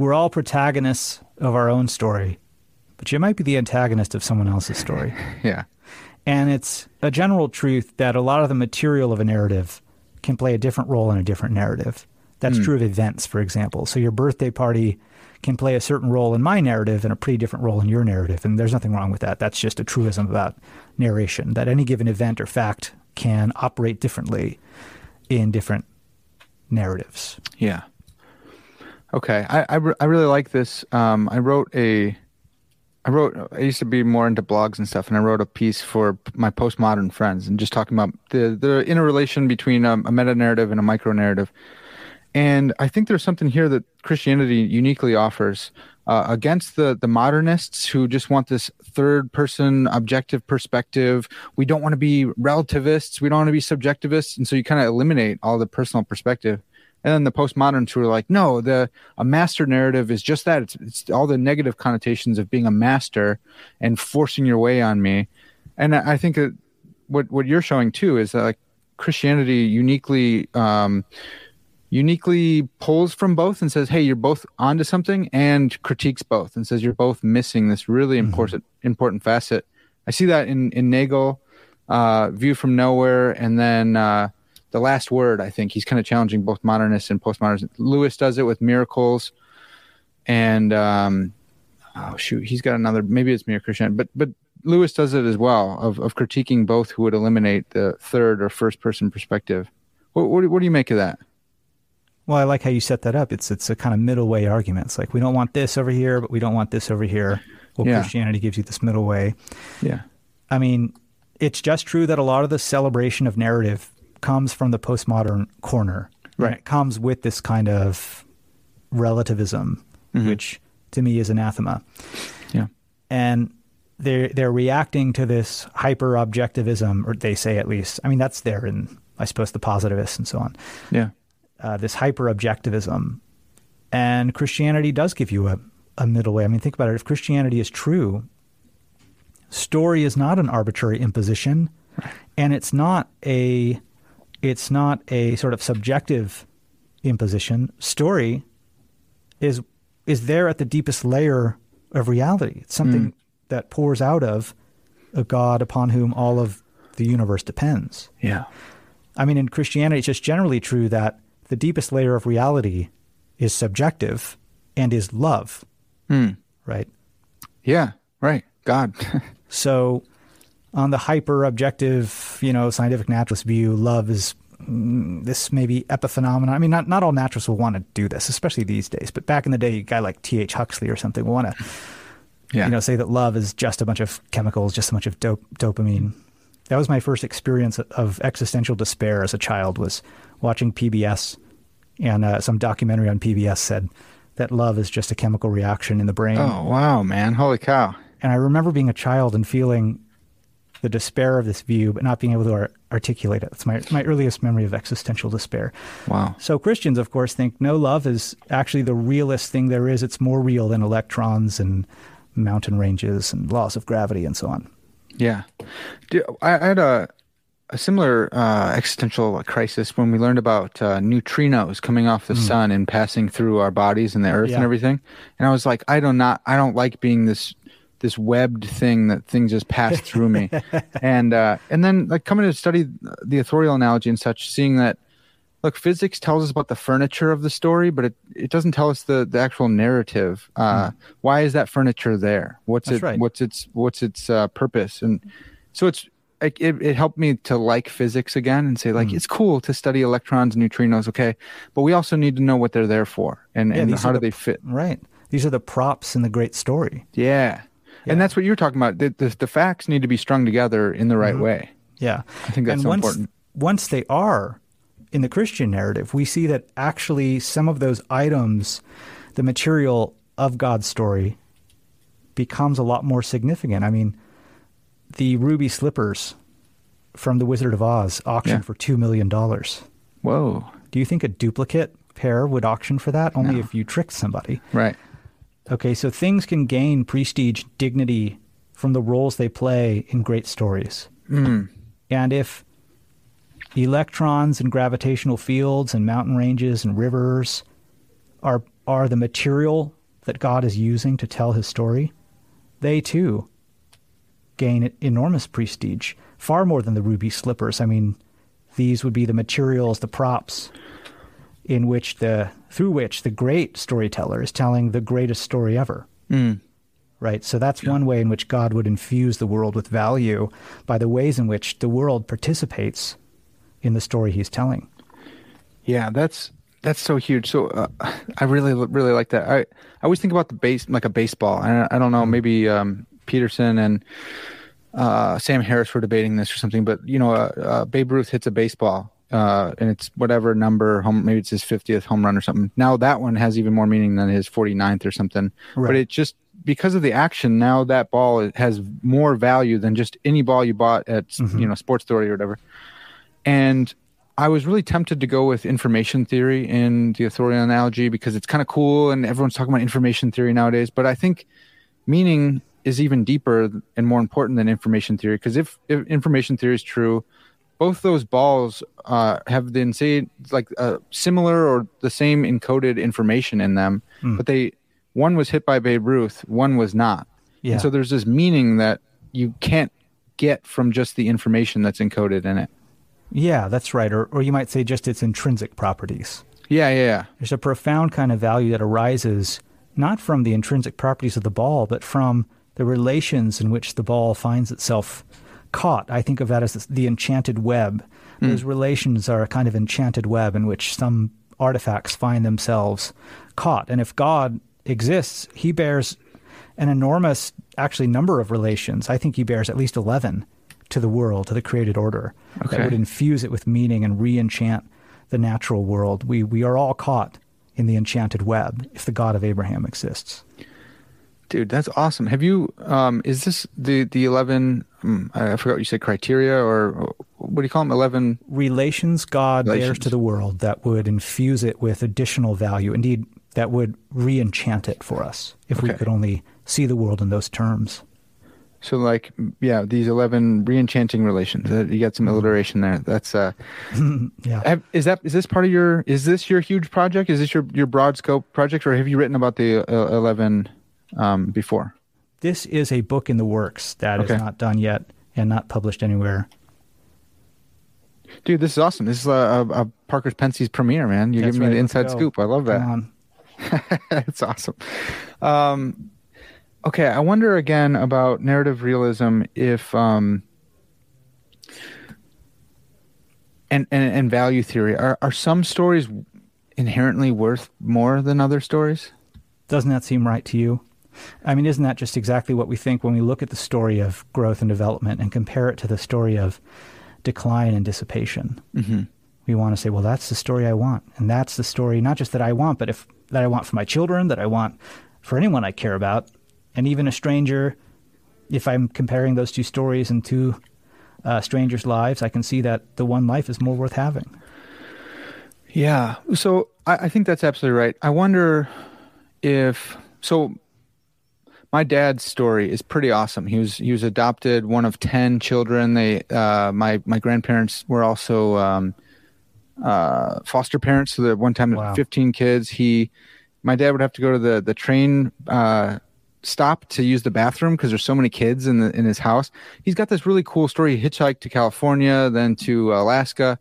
we're all protagonists of our own story, but you might be the antagonist of someone else's story. [laughs] yeah. And it's a general truth that a lot of the material of a narrative can play a different role in a different narrative. That's mm. true of events, for example. So your birthday party can play a certain role in my narrative and a pretty different role in your narrative. And there's nothing wrong with that. That's just a truism about narration, that any given event or fact can operate differently in different narratives. Yeah. Okay, I I, re- I really like this. Um, I wrote a, I wrote. I used to be more into blogs and stuff, and I wrote a piece for my postmodern friends, and just talking about the the interrelation between um, a meta narrative and a micro narrative. And I think there's something here that Christianity uniquely offers uh, against the the modernists who just want this third person objective perspective. We don't want to be relativists. We don't want to be subjectivists, and so you kind of eliminate all the personal perspective. And then the postmoderns who are like, no, the a master narrative is just that. It's, it's all the negative connotations of being a master and forcing your way on me. And I think that what what you're showing too is that like Christianity uniquely um, uniquely pulls from both and says, "Hey, you're both onto something," and critiques both and says you're both missing this really mm-hmm. important important facet. I see that in in Nagel, uh, View from Nowhere, and then uh, the last word. I think he's kind of challenging both modernists and postmodernists. Lewis does it with miracles, and um, oh shoot, he's got another. Maybe it's Mere Christian, but but Lewis does it as well of of critiquing both who would eliminate the third or first person perspective. What what, what do you make of that? Well, I like how you set that up. It's it's a kind of middle way argument. It's like we don't want this over here, but we don't want this over here. Well, yeah. Christianity gives you this middle way. Yeah. I mean, it's just true that a lot of the celebration of narrative comes from the postmodern corner. Right. It comes with this kind of relativism, mm-hmm. which to me is anathema. Yeah. And they're they're reacting to this hyper objectivism, or they say at least. I mean, that's there in I suppose the positivists and so on. Yeah. Uh, this hyper objectivism, and Christianity does give you a a middle way. I mean, think about it. If Christianity is true, story is not an arbitrary imposition, right. and it's not a it's not a sort of subjective imposition. Story is is there at the deepest layer of reality. It's something that pours out of a God upon whom all of the universe depends. Yeah. I mean, in Christianity, it's just generally true that the deepest layer of reality is subjective and is love, Hmm. right? Yeah. Right. God. [laughs] So, on the hyper objective, you know, scientific naturalist view, love is mm, this maybe epiphenomenon. I mean, not, not all naturalists will want to do this, especially these days. But back in the day, a guy like T.H. Huxley or something will want to, yeah. you know, say that love is just a bunch of chemicals, just a bunch of dop- dopamine. That was my first experience of existential despair as a child. Was watching PBS, and uh, some documentary on PBS said that love is just a chemical reaction in the brain. oh wow, man! Holy cow! And I remember being a child and feeling the despair of this view, but not being able to ar- articulate it. It's my, my earliest memory of existential despair. Wow. So Christians, of course, think no, love is actually the realest thing there is. It's more real than electrons and mountain ranges and laws of gravity and so on. Yeah. Do- I, had a a similar uh, existential crisis when we learned about uh, neutrinos coming off the sun and passing through our bodies and the earth Yeah. and everything. And I was like, I do not, I don't like being this this webbed thing that things just pass through me. [laughs] and uh, and then like coming to study the authorial analogy and such, seeing that look, physics tells us about the furniture of the story, but it, it doesn't tell us the, the actual narrative. Uh, Why is that furniture there? What's That's it? right. What's its what's its uh, purpose? And so it's like it, it helped me to like physics again and say like it's cool to study electrons and neutrinos, okay, but we also need to know what they're there for and, Yeah, and how are do they fit. Right. These are the props in the great story. Yeah. Yeah. And that's what you're talking about. The, the, the facts need to be strung together in the right mm-hmm. way. Yeah. I think that's and so once, important. Once they are in the Christian narrative, we see that actually some of those items, the material of God's story, becomes a lot more significant. I mean, the ruby slippers from The Wizard of Oz auctioned Yeah. for $2 million. Whoa. Do you think a duplicate pair would auction for that? Only No. if you tricked somebody. Right. Okay, so things can gain prestige, dignity from the roles they play in great stories. Mm. And if electrons and gravitational fields and mountain ranges and rivers are are the material that God is using to tell his story, they too gain enormous prestige, far more than the ruby slippers. I mean, these would be the materials, the props in which the through which the great storyteller is telling the greatest story ever. Mm. Right? So that's one way in which God would infuse the world with value by the ways in which the world participates in the story he's telling. Yeah, that's that's so huge. So uh, I really really like that. I I always think about the base like a baseball. I I don't know, maybe um, Peterson and uh, Sam Harris were debating this or something, but you know, uh, uh, Babe Ruth hits a baseball. Uh, and it's whatever number home maybe it's his 50th home run or something. Now that one has even more meaning than his 49th or something. But Right. it just because of the action now that ball has more value than just any ball you bought at you know sports story or whatever. And I was really tempted to go with information theory in the authorial analogy because it's kind of cool and everyone's talking about information theory nowadays. But I think meaning is even deeper and more important than information theory. Because if, if information theory is true, both those balls uh, have the insane, like uh, similar or the same encoded information in them, but they one was hit by Babe Ruth, one was not. Yeah. And so there's this meaning that you can't get from just the information that's encoded in it. Yeah, that's right. Or, or you might say just its intrinsic properties. Yeah, yeah, yeah. There's a profound kind of value that arises not from the intrinsic properties of the ball, but from the relations in which the ball finds itself caught. I think of that as the enchanted web. Hmm. Those relations are a kind of enchanted web in which some artifacts find themselves caught. And if God exists, he bears an enormous, actually, number of relations. I think he bears at least 11 to the world, to the created order, that would infuse it with meaning and re enchant the natural world. We, we are all caught in the enchanted web if the God of Abraham exists. Dude, that's awesome. Have you? Um, is this the the eleven? Um, I forgot what you said. Criteria or what do you call them? Eleven. Relations God bears to the world that would infuse it with additional value. Indeed, that would re enchant it for us if we could only see the world in those terms. So like, yeah, these eleven re-enchanting relations. Uh, You got some alliteration there. That's uh, [laughs] Yeah. have, is that is this part of your? Is this your huge project? Is this your your broad scope project, or have you written about the uh, eleven um, before. This is a book in the works that is Okay. not done yet and not published anywhere. Dude, this is awesome. This is a, a, a Parker's Pensées premiere, man. You're That's giving me the inside scoop. I love that. It's [laughs] awesome. Um, okay, I wonder again about narrative realism if um, and, and and value theory are are some stories inherently worth more than other stories? Doesn't that seem right to you? I mean, isn't that just exactly what we think when we look at the story of growth and development and compare it to the story of decline and dissipation? Mm-hmm. We want to say, well, that's the story I want, and that's the story not just that I want, but if that I want for my children, that I want for anyone I care about, and even a stranger. If I'm comparing those two stories and two uh, strangers' lives, I can see that the one life is more worth having. Yeah. So I, I think that's absolutely right. I wonder if so. My dad's story is pretty awesome. He was he was adopted, one of ten children. They uh, my my grandparents were also um, uh, foster parents. So that one time, Wow. fifteen kids. He, my dad would have to go to the the train uh, stop to use the bathroom because there's so many kids in the in his house. He's got this really cool story. He hitchhiked to California, then to Alaska,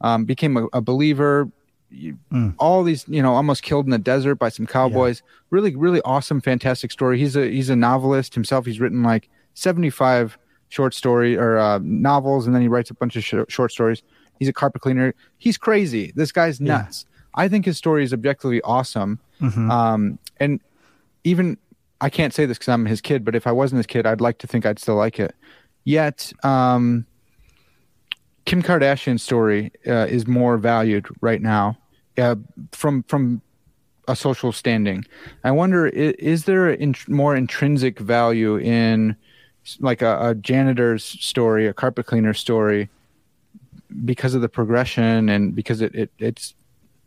um, became a, a believer. You- All these, you know, almost killed in the desert by some cowboys. Really, really awesome, fantastic story. He's a he's a novelist himself. He's written like 75 short story or uh, novels, and then he writes a bunch of sh- short stories. He's a carpet cleaner. He's crazy. This guy's Yeah. nuts. I think his story is objectively awesome. Mm-hmm. Um, and even I can't say this because I'm his kid, but if I wasn't his kid, I'd like to think I'd still like it. Yet, um, Kim Kardashian's story uh, is more valued right now uh, from from a social standing. I wonder, is, is there in, more intrinsic value in like a, a janitor's story, a carpet cleaner story, because of the progression and because it, it it's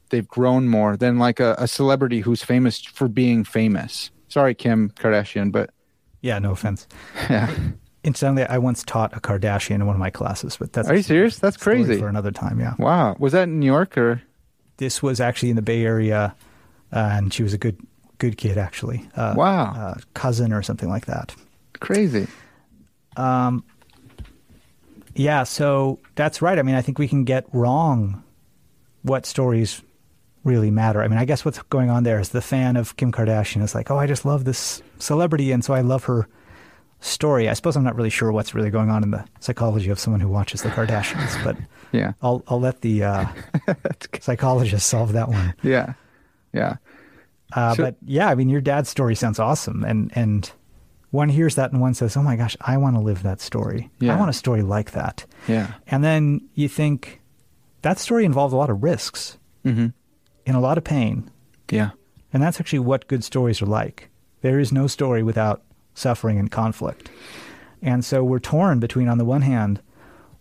they've grown more than like a, a celebrity who's famous for being famous. Sorry, Kim Kardashian, but Yeah, no offense. [laughs] yeah. Incidentally, I once taught a Kardashian in one of my classes, but that's Are you serious? That's crazy. for another time. Yeah, Wow. Was that in New York or? This was actually in the Bay Area, uh, and she was a good good kid actually. Uh, Wow. uh, cousin or something like that. Crazy. Yeah, so that's right. I mean, I think we can get wrong what stories really matter. I mean, I guess what's going on there is the fan of Kim Kardashian is like, oh, I just love this celebrity, and so I love her story. I suppose I'm not really sure what's really going on in the psychology of someone who watches the Kardashians, but [laughs] Yeah. I'll I'll let the uh, [laughs] psychologist solve that one. Yeah. Yeah. Uh, So- but yeah, I mean, your dad's story sounds awesome, and and one hears that and one says, "Oh my gosh, I want to live that story. Yeah. I want a story like that." Yeah. And then you think that story involved a lot of risks Mm-hmm. and a lot of pain, Yeah. and that's actually what good stories are like. There is no story without suffering and conflict, and so we're torn between, on the one hand,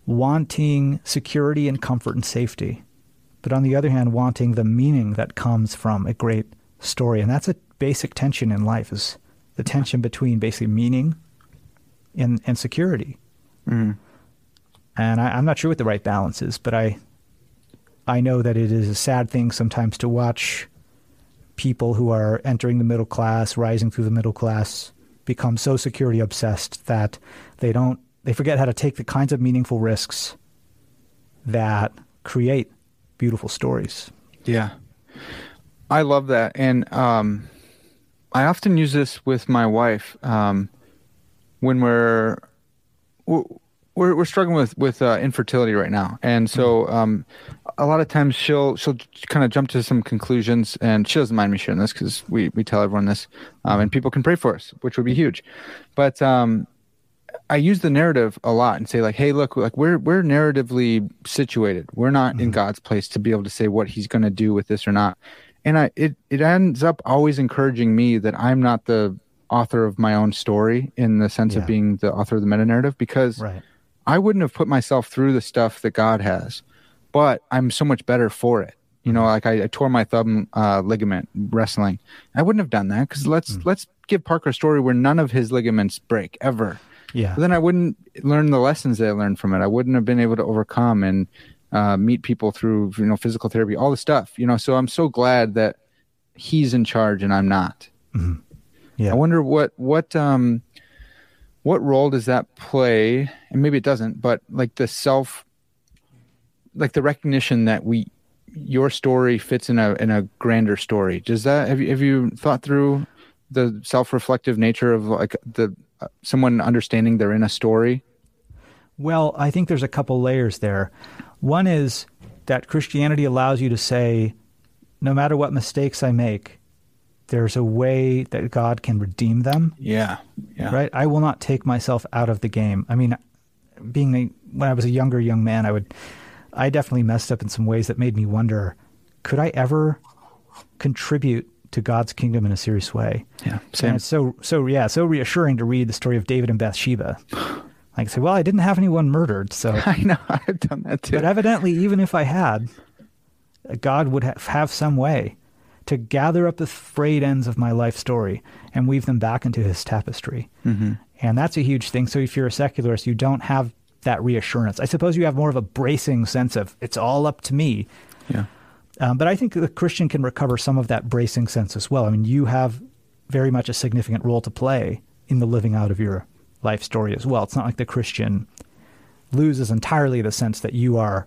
wanting security and comfort and safety, but on the other hand, wanting the meaning that comes from a great story. And that's a basic tension in life is the tension between basically meaning and, and security. Mm-hmm. And I, I'm not sure what the right balance is, but I I know that it is a sad thing sometimes to watch people who are entering the middle class, rising through the middle class, become so security obsessed that they don't they forget how to take the kinds of meaningful risks that create beautiful stories. Yeah. I love that. And um, I often use this with my wife um, when we're we're we're struggling with with uh, infertility right now, and so um, a lot of times she'll she'll kind of jump to some conclusions, and she doesn't mind me sharing this because we we tell everyone this, um, and people can pray for us, which would be huge. But um, I use the narrative a lot and say like, hey, look, like we're we're narratively situated. We're not in God's place to be able to say what He's going to do with this or not. And I it it ends up always encouraging me that I'm not the author of my own story in the sense Yeah. of being the author of the meta narrative because Right. I wouldn't have put myself through the stuff that God has, but I'm so much better for it. You know, like I, I tore my thumb uh, ligament wrestling. I wouldn't have done that because let's let's give Parker a story where none of his ligaments break ever. Yeah. But then I wouldn't learn the lessons that I learned from it. I wouldn't have been able to overcome and uh, meet people through you know physical therapy, all the stuff. You know, so I'm so glad that he's in charge and I'm not. Yeah. I wonder what what um what role does that play? And maybe it doesn't, but like the self, like the recognition that we your story fits in a in a grander story. Does that have you have you thought through the self reflective nature of like the uh, someone understanding they're in a story? Well, I think there's a couple layers there. One is that Christianity allows you to say, no matter what mistakes I make, there's a way that God can redeem them. Yeah, yeah, Right? I will not take myself out of the game. I mean, being a, when I was a younger young man, I would, I definitely messed up in some ways that made me wonder, could I ever contribute to God's kingdom in a serious way? yeah. And it's so so yeah, so reassuring to read the story of David and Bathsheba. Like say, well, I didn't have anyone murdered, so [laughs] I know. I've done that too. but evidently, even if I had, God would have, have some way to gather up the frayed ends of my life story and weave them back into his tapestry. Mm-hmm. And that's a huge thing. So if you're a secularist, you don't have that reassurance. I suppose you have more of a bracing sense of it's all up to me. yeah, Um, but I think the Christian can recover some of that bracing sense as well. I mean, you have very much a significant role to play in the living out of your life story as well. It's not like the Christian loses entirely the sense that you are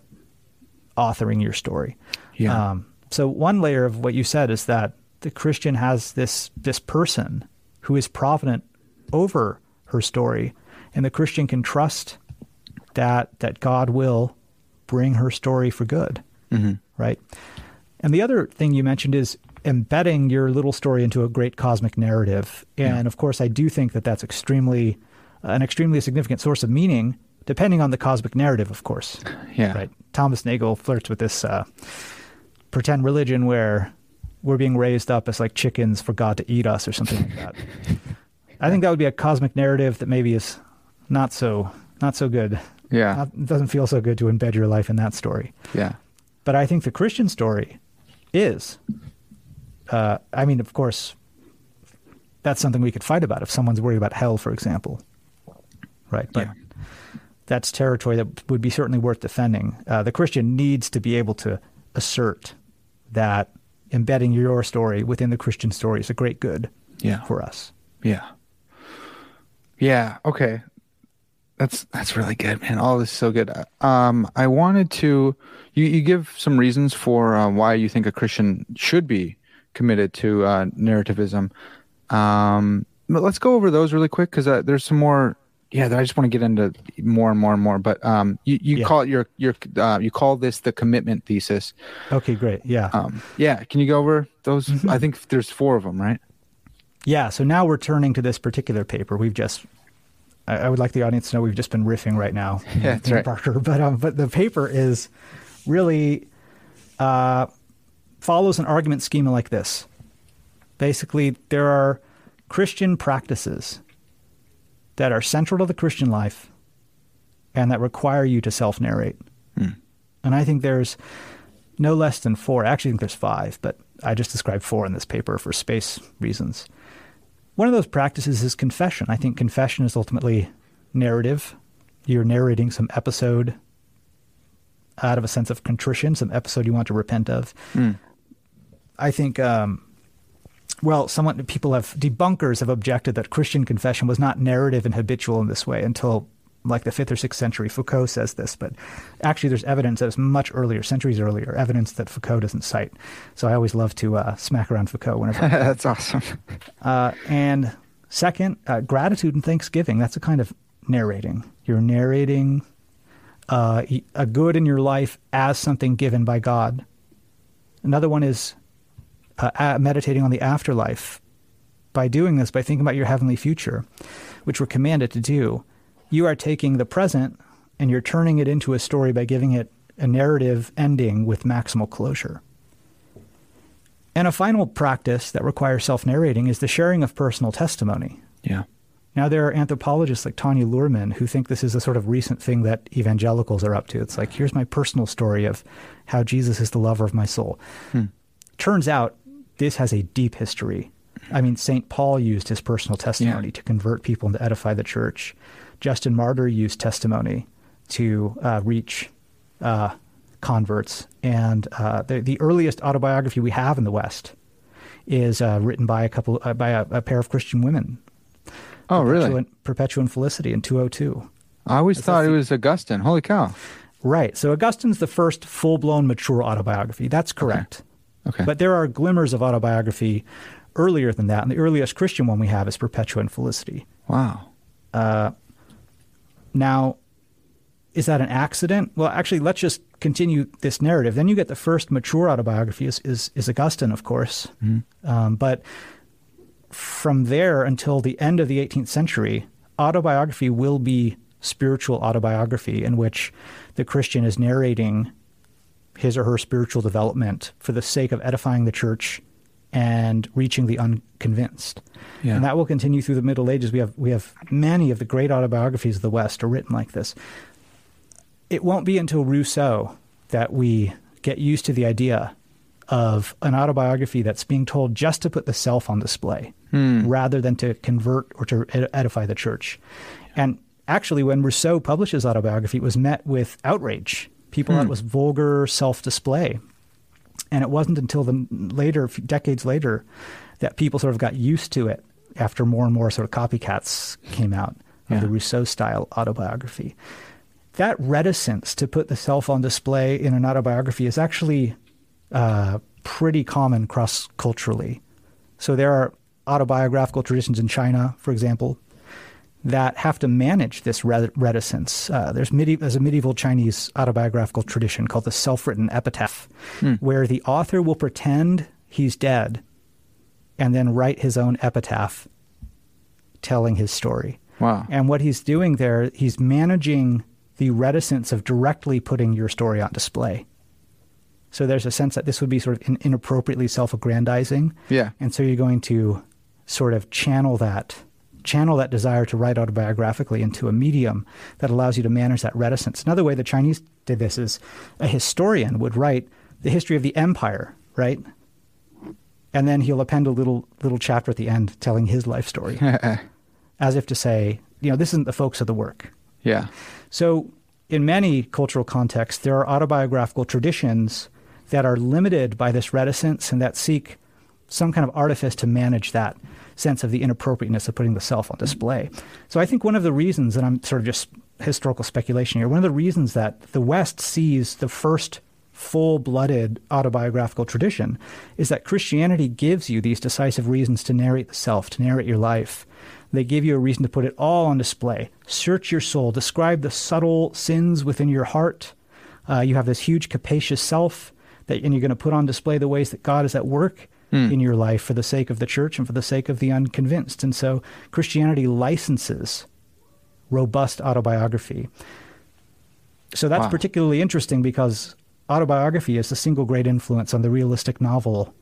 authoring your story. Yeah. Um, so one layer of what you said is that the Christian has this this person who is provident over her story, and the Christian can trust that that God will bring her story for good, right? And the other thing you mentioned is embedding your little story into a great cosmic narrative, and of course, I do think that that's extremely an extremely significant source of meaning, depending on the cosmic narrative, of course. [sighs] yeah, Right. Thomas Nagel flirts with this uh, pretend religion where we're being raised up as like chickens for God to eat us or something like that. [laughs] I think that would be a cosmic narrative that maybe is not so not so good. Yeah, Not, it doesn't feel so good to embed your life in that story. yeah, But I think the Christian story is. Uh, I mean, of course, that's something we could fight about if someone's worried about hell, for example. Right. But Yeah. that's territory that would be certainly worth defending. Uh, the Christian needs to be able to assert that embedding your story within the Christian story is a great good yeah. for us. Yeah. Yeah. Okay. That's that's really good, man. All this is so good. Um, I wanted to you you give some reasons for uh, why you think a Christian should be committed to uh, narrativism. Um, but let's go over those really quick because uh, there's some more. Yeah, I just want to get into more and more and more. But um, you you Yeah. call it your your uh, you call this the commitment thesis. Okay, great. Yeah. Um, yeah, can you go over those? I think there's four of them, right? Yeah, so now we're turning to this particular paper. We've just, I, I would like the audience to know we've just been riffing right now. [laughs] Yeah, that's right. Parker, but um, but the paper is really uh, follows an argument schema like this. Basically, there are Christian practices that are central to the Christian life and that require you to self narrate. And I think there's no less than four. I actually think there's five, but I just described four in this paper for space reasons. One of those practices is confession. I think confession is ultimately narrative. You're narrating some episode out of a sense of contrition, some episode you want to repent of. I think, um, well, someone people have debunkers have objected that Christian confession was not narrative and habitual in this way until like the fifth or sixth century. Foucault says this, but actually, there's evidence that was much earlier, centuries earlier, evidence that Foucault doesn't cite. So I always love to uh, smack around Foucault whenever. [laughs] That's awesome. Uh, and second, uh, gratitude and thanksgiving. That's a kind of narrating. You're narrating uh, a good in your life as something given by God. Another one is uh, meditating on the afterlife. By doing this, by thinking about your heavenly future, which we're commanded to do, you are taking the present and you're turning it into a story by giving it a narrative ending with maximal closure. And a final practice that requires self narrating is the sharing of personal testimony. Yeah. Now, there are anthropologists like Tanya Luhrmann who think this is a sort of recent thing that evangelicals are up to. It's like, here's my personal story of how Jesus is the lover of my soul. Hmm. Turns out this has a deep history. I mean, St. Paul used his personal testimony Yeah. to convert people and to edify the church. Justin Martyr used testimony to uh, reach uh, converts. And uh, the, the earliest autobiography we have in the West is uh, written by a couple uh, by a, a, pair of Christian women. Oh, Perpetua, really? Perpetua and Felicity in 202. I always That's thought a it was Augustine. Holy cow. Right. So Augustine's the first full blown mature autobiography. That's correct. Okay. But there are glimmers of autobiography earlier than that. And the earliest Christian one we have is Perpetua and Felicity. wow. Now, is that an accident? Well, actually, let's just continue this narrative. Then you get the first mature autobiography is, is, is Augustine, of course. Um, but from there until the end of the 18th century, autobiography will be spiritual autobiography in which the Christian is narrating his or her spiritual development for the sake of edifying the church and reaching the unconvinced. Yeah. And that will continue through the Middle Ages. We have we have many of the great autobiographies of the West are written like this. It won't be until Rousseau that we get used to the idea of an autobiography that's being told just to put the self on display hmm. rather than to convert or to edify the church. And actually, when Rousseau published his autobiography, it was met with outrage. People thought hmm. it was vulgar self display. And it wasn't until the later, decades later, that people sort of got used to it after more and more sort of copycats came out of Yeah. the Rousseau style autobiography. That reticence to put the self on display in an autobiography is actually uh, pretty common cross culturally. So there are autobiographical traditions in China, for example, that have to manage this reticence. Uh, there's, medi- there's a medieval Chinese autobiographical tradition called the self written epitaph, where the author will pretend he's dead and then write his own epitaph telling his story. Wow. And what he's doing there, he's managing the reticence of directly putting your story on display. So there's a sense that this would be sort of in- inappropriately self-aggrandizing. Yeah. And so you're going to sort of channel that channel that desire to write autobiographically into a medium that allows you to manage that reticence. Another way the Chinese did this is a historian would write the history of the empire, right? And then he'll append a little little chapter at the end telling his life story [laughs] as if to say, you know, this isn't the focus of the work. yeah. So, in many cultural contexts, there are autobiographical traditions that are limited by this reticence and that seek some kind of artifice to manage that sense of the inappropriateness of putting the self on display. So, I think one of the reasons, and I'm sort of just historical speculation here, one of the reasons that the West sees the first full blooded autobiographical tradition is that Christianity gives you these decisive reasons to narrate the self, to narrate your life. They give you a reason to put it all on display. Search your soul, describe the subtle sins within your heart. Uh, you have this huge, capacious self, that, and you're going to put on display the ways that God is at work in your life for the sake of the church and for the sake of the unconvinced. And so Christianity licenses robust autobiography. So that's Wow. particularly interesting because autobiography is the single great influence on the realistic novel,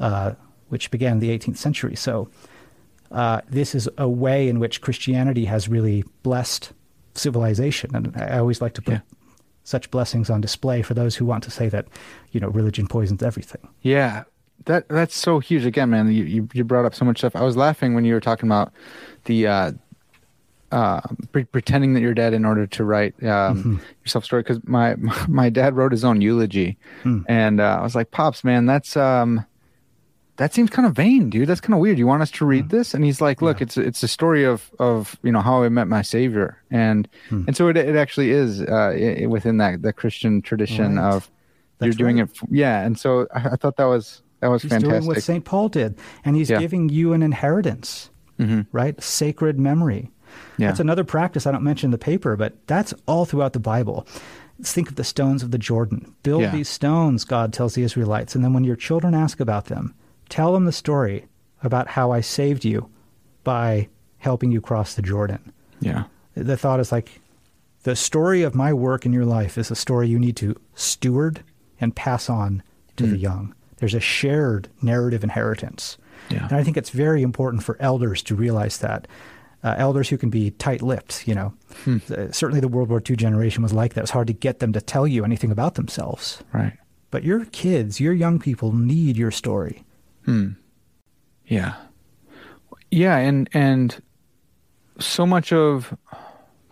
uh, which began in the 18th century. So uh, this is a way in which Christianity has really blessed civilization, and I always like to put Yeah. such blessings on display for those who want to say that, you know, religion poisons everything. Yeah, that that's so huge. Again, man, you you, you brought up so much stuff. I was laughing when you were talking about the uh, uh, pre- pretending that you're dead in order to write um, your self story. Because my [laughs] my dad wrote his own eulogy, and uh, I was like, "Pops, man, that's um, that seems kind of vain, dude. That's kind of weird. You want us to read this?" And he's like, "Look, it's it's a story of of you know how I met my Savior, and and so it it actually is uh, i- within that the Christian tradition Right. of." You're doing right. it, f- yeah, and so I, I thought that was that was He's fantastic. doing what St. Paul did, and he's Yeah. giving you an inheritance, right? Sacred memory. Yeah. That's another practice I don't mention in the paper, but that's all throughout the Bible. Let's think of the stones of the Jordan. Build Yeah. these stones, God tells the Israelites. And then when your children ask about them, tell them the story about how I saved you by helping you cross the Jordan. Yeah. The thought is like, the story of my work in your life is a story you need to steward and pass on to Hmm. the young. There's a shared narrative inheritance. Yeah. And I think it's very important for elders to realize that. Uh, elders who can be tight lipped, you know. Hmm. Uh, certainly the World War II generation was like that. It's hard to get them to tell you anything about themselves. Right. But your kids, your young people need your story. Hmm. Yeah. Yeah, and and so much of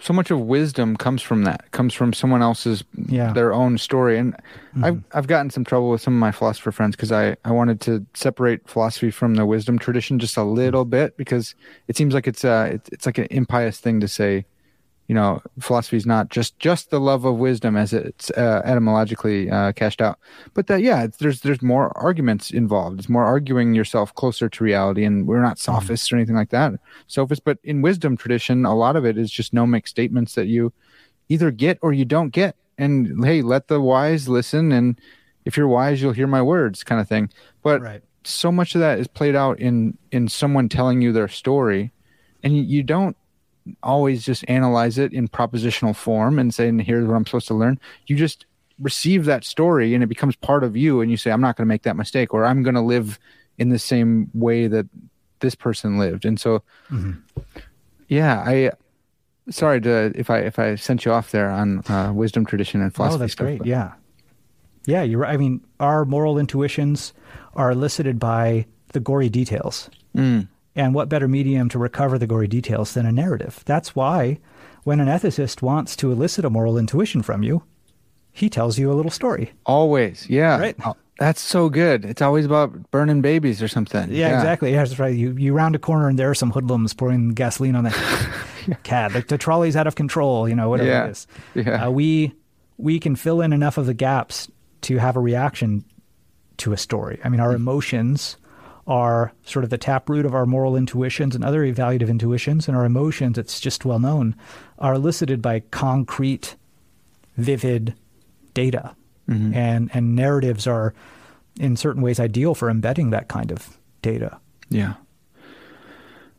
so much of wisdom comes from that. Comes from someone else's Yeah. their own story. And I've I've gotten some trouble with some of my philosopher friends because I I wanted to separate philosophy from the wisdom tradition just a little bit because it seems like it's uh it's, it's like an impious thing to say. You know, philosophy is not just just the love of wisdom as it's uh, etymologically uh, cashed out, but that yeah, it's, there's there's more arguments involved. It's more arguing yourself closer to reality, and we're not sophists or anything like that. Sophists, but in wisdom tradition, a lot of it is just gnomic statements that you either get or you don't get. And hey, let the wise listen, and if you're wise, you'll hear my words, kind of thing. But Right. so much of that is played out in in someone telling you their story, and you, you don't always just analyze it in propositional form and saying here's what i'm supposed to learn you just receive that story and it becomes part of you and you say i'm not going to make that mistake or i'm going to live in the same way that this person lived and so yeah i sorry to if i if i sent you off there on uh, wisdom tradition and philosophy Oh, that's stuff, great. but- Yeah. Yeah, you're right. I mean, our moral intuitions are elicited by the gory details. Mm. And what better medium to recover the gory details than a narrative? That's why when an ethicist wants to elicit a moral intuition from you, he tells you a little story. always yeah Right. Oh, that's so good it's always about burning babies or something Yeah, exactly. Yeah, that's right. You you round a corner and there are some hoodlums pouring gasoline on the [laughs] cab. The, the trolley's out of control. You know, whatever Yeah. it is. Yeah. Uh, we we can fill in enough of the gaps to have a reaction to a story. I mean, our emotions are sort of the taproot of our moral intuitions and other evaluative intuitions, and our emotions, it's just well known, are elicited by concrete, vivid data. And and narratives are in certain ways ideal for embedding that kind of data. Yeah.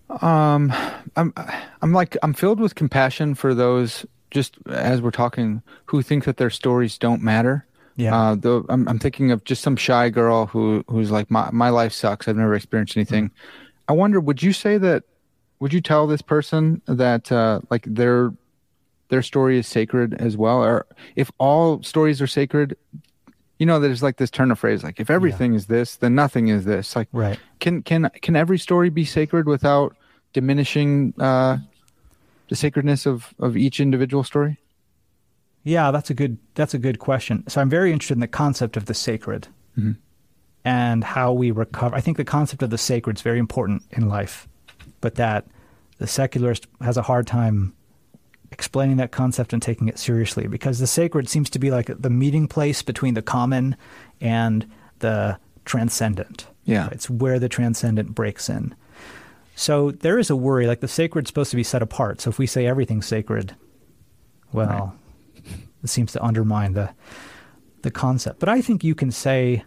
Um, I'm I'm like I'm filled with compassion for those just as we're talking who think that their stories don't matter. Yeah. Uh, though I'm I'm thinking of just some shy girl who who's like my my life sucks. I've never experienced anything. I wonder, would you say that? Would you tell this person that uh, like their their story is sacred as well, or if all stories are sacred? You know, there's like this turn of phrase, like if everything is this, then nothing is this. Like, Right. can can can every story be sacred without diminishing uh, the sacredness of of each individual story? Yeah, that's a good that's a good question. So I'm very interested in the concept of the sacred mm-hmm. and how we recover. I think the concept of the sacred is very important in life, but that the secularist has a hard time explaining that concept and taking it seriously because the sacred seems to be like the meeting place between the common and the transcendent. Yeah. It's where the transcendent breaks in. So there is a worry like the sacred's supposed to be set apart. So if we say everything's sacred, well, it seems to undermine the the concept. But I think you can say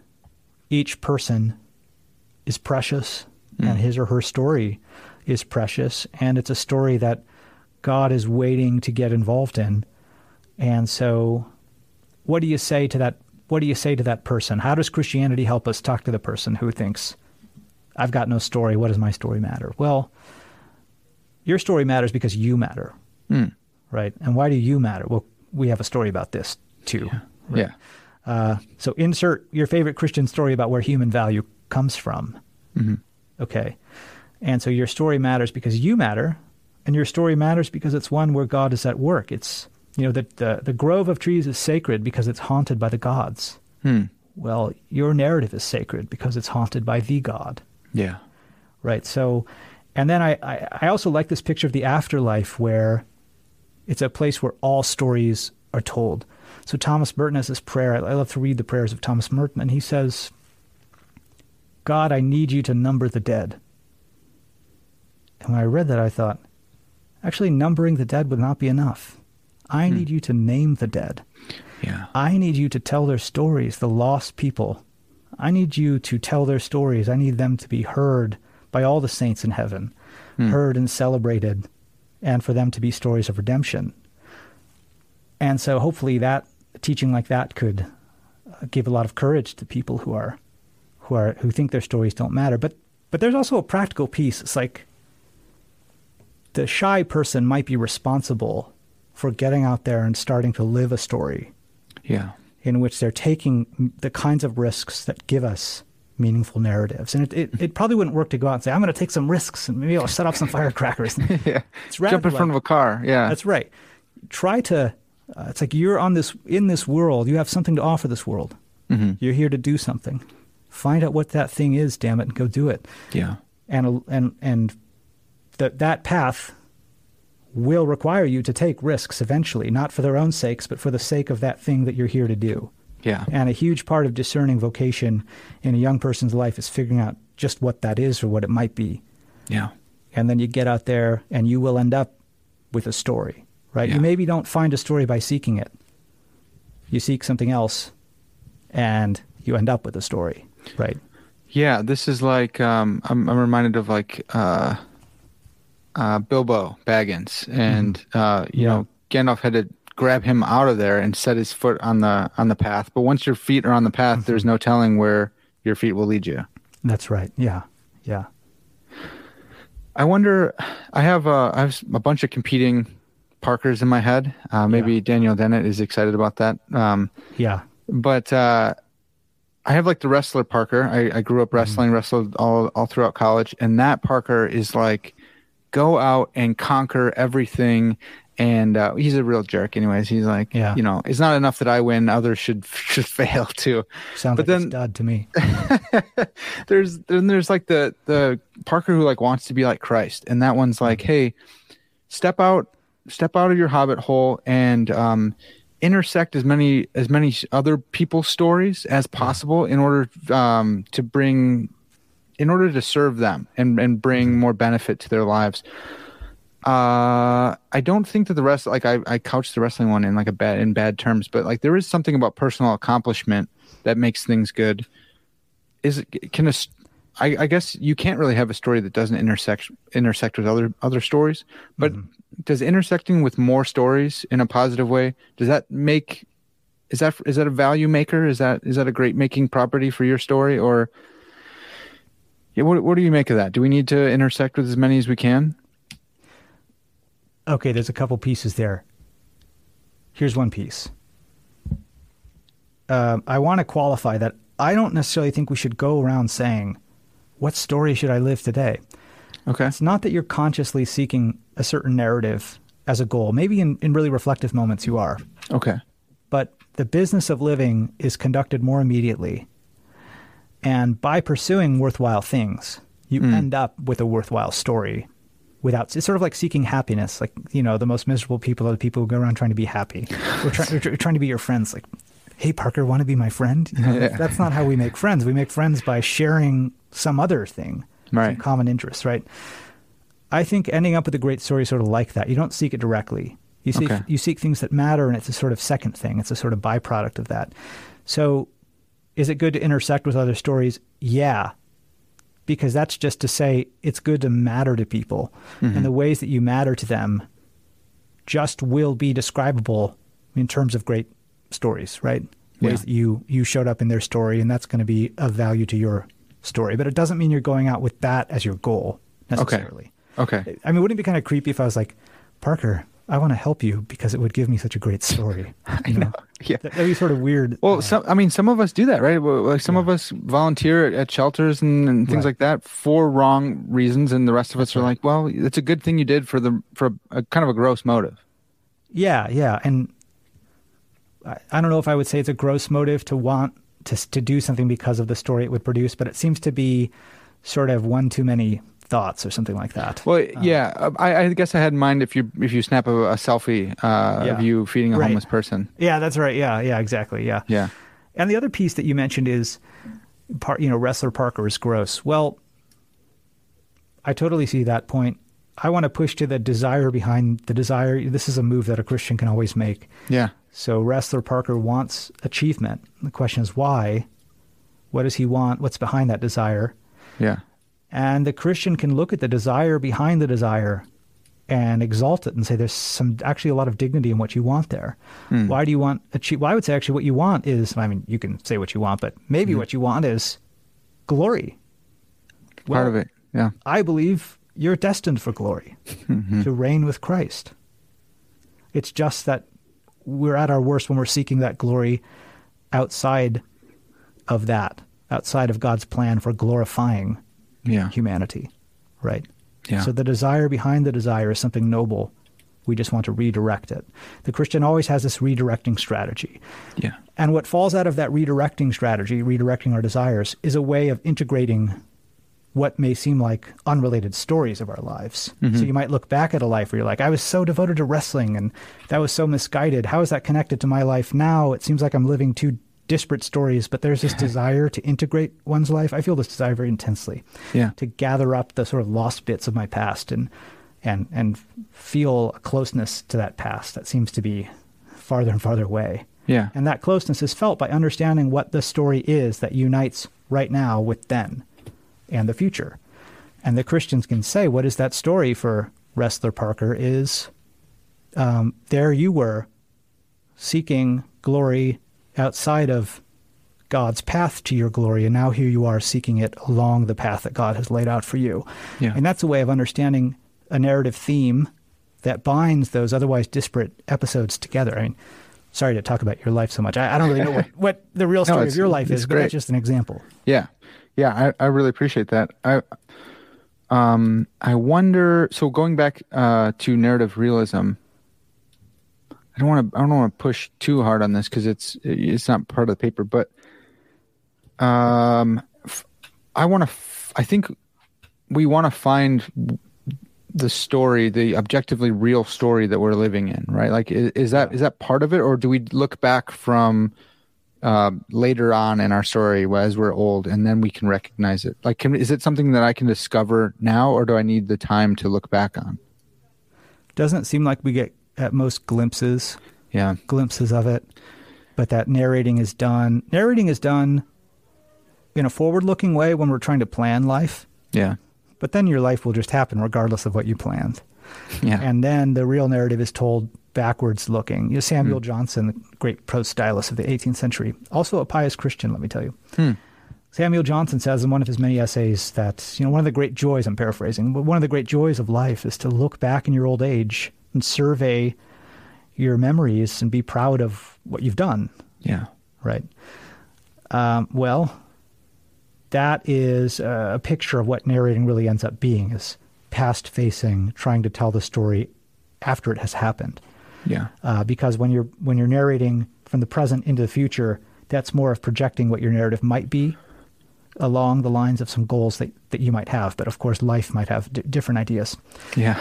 each person is precious hmm. and his or her story is precious and it's a story that God is waiting to get involved in. And so what do you say to that what do you say to that person? How does Christianity help us talk to the person who thinks I've got no story, what does my story matter? Well, your story matters because you matter. Hmm. Right? And why do you matter? Well, we have a story about this too. Yeah. Uh, so insert your favorite Christian story about where human value comes from. Okay. And so your story matters because you matter, and your story matters because it's one where God is at work. It's, you know, the, the, the grove of trees is sacred because it's haunted by the gods. Well, your narrative is sacred because it's haunted by the God Yeah. right? So, and then I, I, I also like this picture of the afterlife where it's a place where all stories are told. So Thomas Merton has this prayer. I, love to read the prayers of Thomas Merton, and he says, "God, I need you to number the dead." And when I read that, I thought, actually, numbering the dead would not be enough. I hmm. need you to name the dead. Yeah. I need you to tell their stories, the lost people. I need you to tell their stories. I need them to be heard by all the saints in heaven, hmm. heard and celebrated, and for them to be stories of redemption. And so hopefully that teaching like that could uh, give a lot of courage to people who are who are who think their stories don't matter. But but there's also a practical piece. It's like the shy person might be responsible for getting out there and starting to live a story Yeah. in which they're taking the kinds of risks that give us meaningful narratives. And it, it, it probably wouldn't work to go out and say, I'm going to take some risks and maybe I'll set off some [laughs] firecrackers. [laughs] yeah. It's Jump in radical, front of a car. Yeah. That's right. Try to. Uh, it's like you're on this in this world. You have something to offer this world. You're here to do something. Find out what that thing is. Damn it, and go do it. yeah. And and and that that path will require you to take risks eventually, not for their own sakes, but for the sake of that thing that you're here to do. Yeah. And a huge part of discerning vocation in a young person's life is figuring out just what that is or what it might be Yeah. and then you get out there and you will end up with a story, right? Yeah. You maybe don't find a story by seeking it. You seek something else and you end up with a story, right? Yeah, this is like um, I'm, I'm reminded of like uh, uh, Bilbo Baggins, and uh, you Yeah. know Gandalf had to grab him out of there and set his foot on the on the path. But once your feet are on the path, there's no telling where your feet will lead you. That's right. Yeah. Yeah. I wonder. I have uh, I have a bunch of competing Parkers in my head. Uh, maybe Yeah. Daniel Dennett is excited about that. Um, Yeah. but uh, I have like the wrestler Parker. I, I grew up wrestling, wrestled all all throughout college, and that Parker is like go out and conquer everything. And uh, he's a real jerk, anyways. He's like, Yeah. you know, it's not enough that I win; others should [laughs] should fail too. Sounds But like then- a stud to me. [laughs] there's then there's like the the Parker who like wants to be like Christ, and that one's like, hey, step out, step out of your hobbit hole and um, intersect as many as many other people's stories as possible in order um, to bring, in order to serve them and and bring more benefit to their lives. Uh, I don't think that the rest, like I, I couched the wrestling one in like a bad in bad terms, but like there is something about personal accomplishment that makes things good. Is it can a I, I guess you can't really have a story that doesn't intersect intersect with other other stories but does intersecting with more stories in a positive way does that make is that is that a value maker? Is that is that a great making property for your story or yeah, what, what do you make of that? Do we need to intersect with as many as we can Okay, there's a couple pieces there. Here's one piece. Um, I want to qualify that I don't necessarily think we should go around saying, What story should I live today? okay It's not that you're consciously seeking a certain narrative as a goal. Maybe in, in really reflective moments you are. okay But the business of living is conducted more immediately. And by pursuing worthwhile things, you end up with a worthwhile story without it's sort of like seeking happiness. Like, you know, the most miserable people are the people who go around trying to be happy. We're, try, tr- trying to be your friends. Like, hey, Parker, want to be my friend? You know, That's not how we make friends. We make friends by sharing some other thing, some Right. common interest, right? I think ending up with a great story is sort of like that. You don't seek it directly. You seek Okay. you seek things that matter, and it's a sort of second thing. It's a sort of byproduct of that. So, is it good to intersect with other stories? Yeah, because that's just to say it's good to matter to people, and the mm-hmm. ways that you matter to them just will be describable in terms of great stories, right? Yeah. Ways that you you showed up in their story, and that's going to be of value to your story. But it doesn't mean you're going out with that as your goal necessarily. okay I mean, wouldn't it be kind of creepy if I was like, Parker, I want to help you because it would give me such a great story. [laughs] I know. yeah That would be sort of weird. Well, uh, some, I mean, some of us do that, right? Like some of us volunteer at, at shelters and, and things Right. like that for wrong reasons, and the rest of us are like, "Well, it's a good thing you did for the for a, kind of a gross motive." yeah, yeah, and I, I don't know if I would say it's a gross motive to want to to do something because of the story it would produce, but it seems to be sort of one too many thoughts or something like that. Well, yeah, uh, I, I guess I had in mind if you if you snap a, a selfie uh, Yeah. of you feeding a Right. homeless person. yeah, that's right. Yeah, yeah, exactly. Yeah. Yeah, And the other piece that you mentioned is, part you know, wrestler Parker is gross. Well, I totally see that point. I want to push to the desire behind the desire. This is a move that a Christian can always make. yeah, So wrestler Parker wants achievement. The question is why? What does he want? What's behind that desire? yeah, And the Christian can look at the desire behind the desire and exalt it and say there's some actually a lot of dignity in what you want there. Hmm. Why do you want achieve? Well, I would say actually what you want is I mean you can say what you want, but maybe hmm. what you want is glory. part of it. Yeah, I believe you're destined for glory, mm-hmm. to reign with Christ. It's just that we're at our worst when we're seeking that glory outside of that. outside of God's plan for glorifying Yeah. humanity, right? Yeah. So the desire behind the desire is something noble. We just want to redirect it. The Christian always has this redirecting strategy. Yeah. And what falls out of that redirecting strategy, redirecting our desires, is a way of integrating what may seem like unrelated stories of our lives. So mm-hmm. you might look back at a life where you're like, I was so devoted to wrestling and that was so misguided. How is that connected to my life now? It seems like I'm living two disparate stories, but there's this [laughs] desire to integrate one's life. I feel this desire very intensely Yeah. to gather up the sort of lost bits of my past and and and feel a closeness to that past that seems to be farther and farther away. Yeah. And that closeness is felt by understanding what the story is that unites right now with then and the future. And the Christians can say, what is that story for Wrestler Parker is um, there you were seeking glory outside of God's path to your glory, and now here you are seeking it along the path that God has laid out for you. Yeah. And that's a way of understanding a narrative theme that binds those otherwise disparate episodes together. I mean, sorry to talk about your life so much. I, I don't really know what, [laughs] what the real story of your life is, but that's just an example. Yeah, yeah, I, I really appreciate that. I, um, I wonder. So going back uh, to narrative realism, I don't want to. I don't want to push too hard on this because it's it's not part of the paper. But um, I want to. F- I think we want to find the story, the objectively real story that we're living in, right? Like, is, is that is that part of it, or do we look back from uh, later on in our story as we're old, and then we can recognize it? Like, can, is it something that I can discover now, or do I need the time to look back on? Doesn't it seem like we get at most glimpses Yeah, glimpses of it, but that narrating is done. Narrating is done in a forward looking way when we're trying to plan life, yeah, but then your life will just happen regardless of what you planned. [laughs] yeah, And then the real narrative is told backwards looking. You know, Samuel hmm. Johnson, the great prose stylist of the 18th century, also a pious Christian, let me tell you. Hmm. Samuel Johnson says in one of his many essays that, you know, one of the great joys, I'm paraphrasing, but one of the great joys of life is to look back in your old age and survey your memories and be proud of what you've done, yeah, right? Um, well, that is a picture of what narrating really ends up being is past facing, trying to tell the story after it has happened. Yeah, uh, because when you're when you're narrating from the present into the future, that's more of projecting what your narrative might be along the lines of some goals that, that you might have. But of course, life might have d- different ideas. yeah,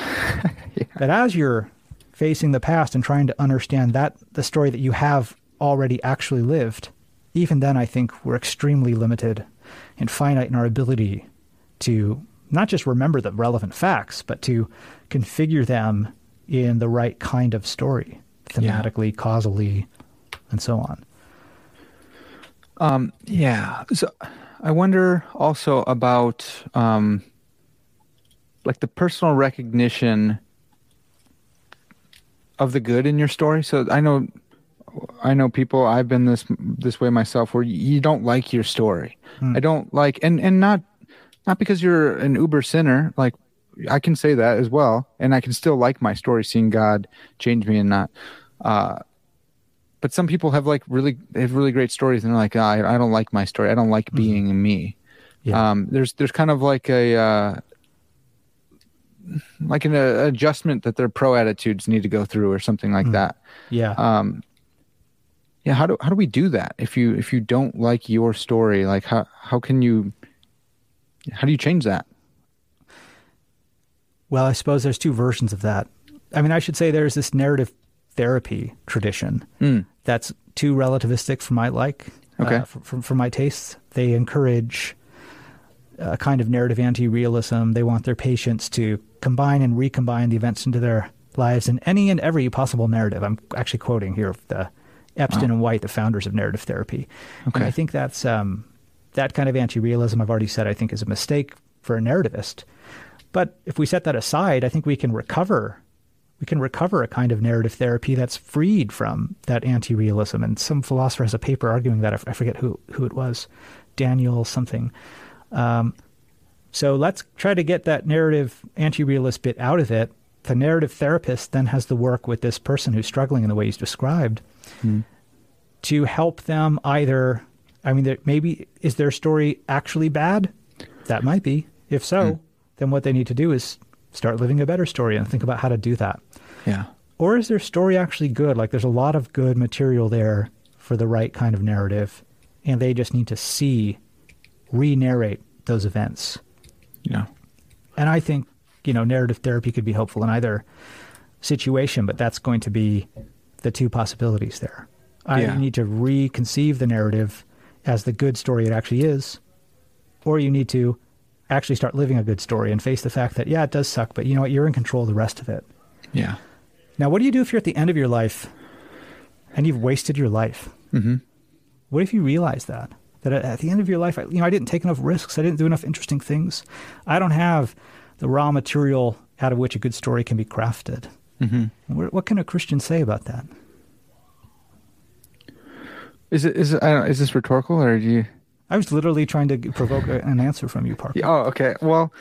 [laughs] That as you're facing the past and trying to understand that the story that you have already actually lived, even then, I think we're extremely limited and finite in our ability to not just remember the relevant facts, but to configure them in the right kind of story, Yeah. thematically, causally, and so on. Um, yeah. So I wonder also about um, like the personal recognition of the good in your story. So I know, I know people. I've been this this way myself, where you don't like your story. I don't like, and and not not because you're an uber sinner. Like I can say that as well, and I can still like my story, seeing God change me and not. Uh, but some people have like really they have really great stories and they're like "Ah, I, I don't like my story. I don't like being me. Yeah. um there's there's kind of like a uh like an uh, adjustment that their pro attitudes need to go through or something like that. Yeah. um yeah how do how do we do that? If you if you don't like your story like how how can you how do you change that? Well, I suppose there's two versions of that. I mean, I should say there's this narrative therapy tradition that's too relativistic for my like, Okay. uh, for, for, for my tastes. They encourage a kind of narrative anti-realism. They want their patients to combine and recombine the events into their lives in any and every possible narrative. I'm actually quoting here the Epston and White, the founders of narrative therapy. And Okay. I think that's um, that kind of anti-realism. I've already said I think is a mistake for a narrativist. But if we set that aside, I think we can recover. We can recover a kind of narrative therapy that's freed from that anti-realism. And some philosopher has a paper arguing that. I f- I forget who who it was, Daniel something. Um, so let's try to get that narrative anti-realist bit out of it. The narrative therapist then has to work with this person who's struggling in the way he's described to help them either I mean, maybe is their story actually bad? That might be. If so, Hmm. then what they need to do is start living a better story and think about how to do that. Yeah. Or is their story actually good? Like there's a lot of good material there for the right kind of narrative, and they just need to see, re narrate those events. Yeah. And I think, you know, narrative therapy could be helpful in either situation, but that's going to be the two possibilities there. I Yeah. need to reconceive the narrative as the good story it actually is, or you need to actually start living a good story and face the fact that, yeah, it does suck, but you know what? You're in control of the rest of it. Yeah. Now, what do you do if you're at the end of your life and you've wasted your life? Mm-hmm. What if you realize that? That at- the end of your life, I- you know, I didn't take enough risks. I didn't do enough interesting things. I don't have the raw material out of which a good story can be crafted. Mm-hmm. What, what can a Christian say about that? Is it is it, I don't, is this rhetorical or do you? I was literally trying to provoke an answer from you, Parker. Oh, okay. Well,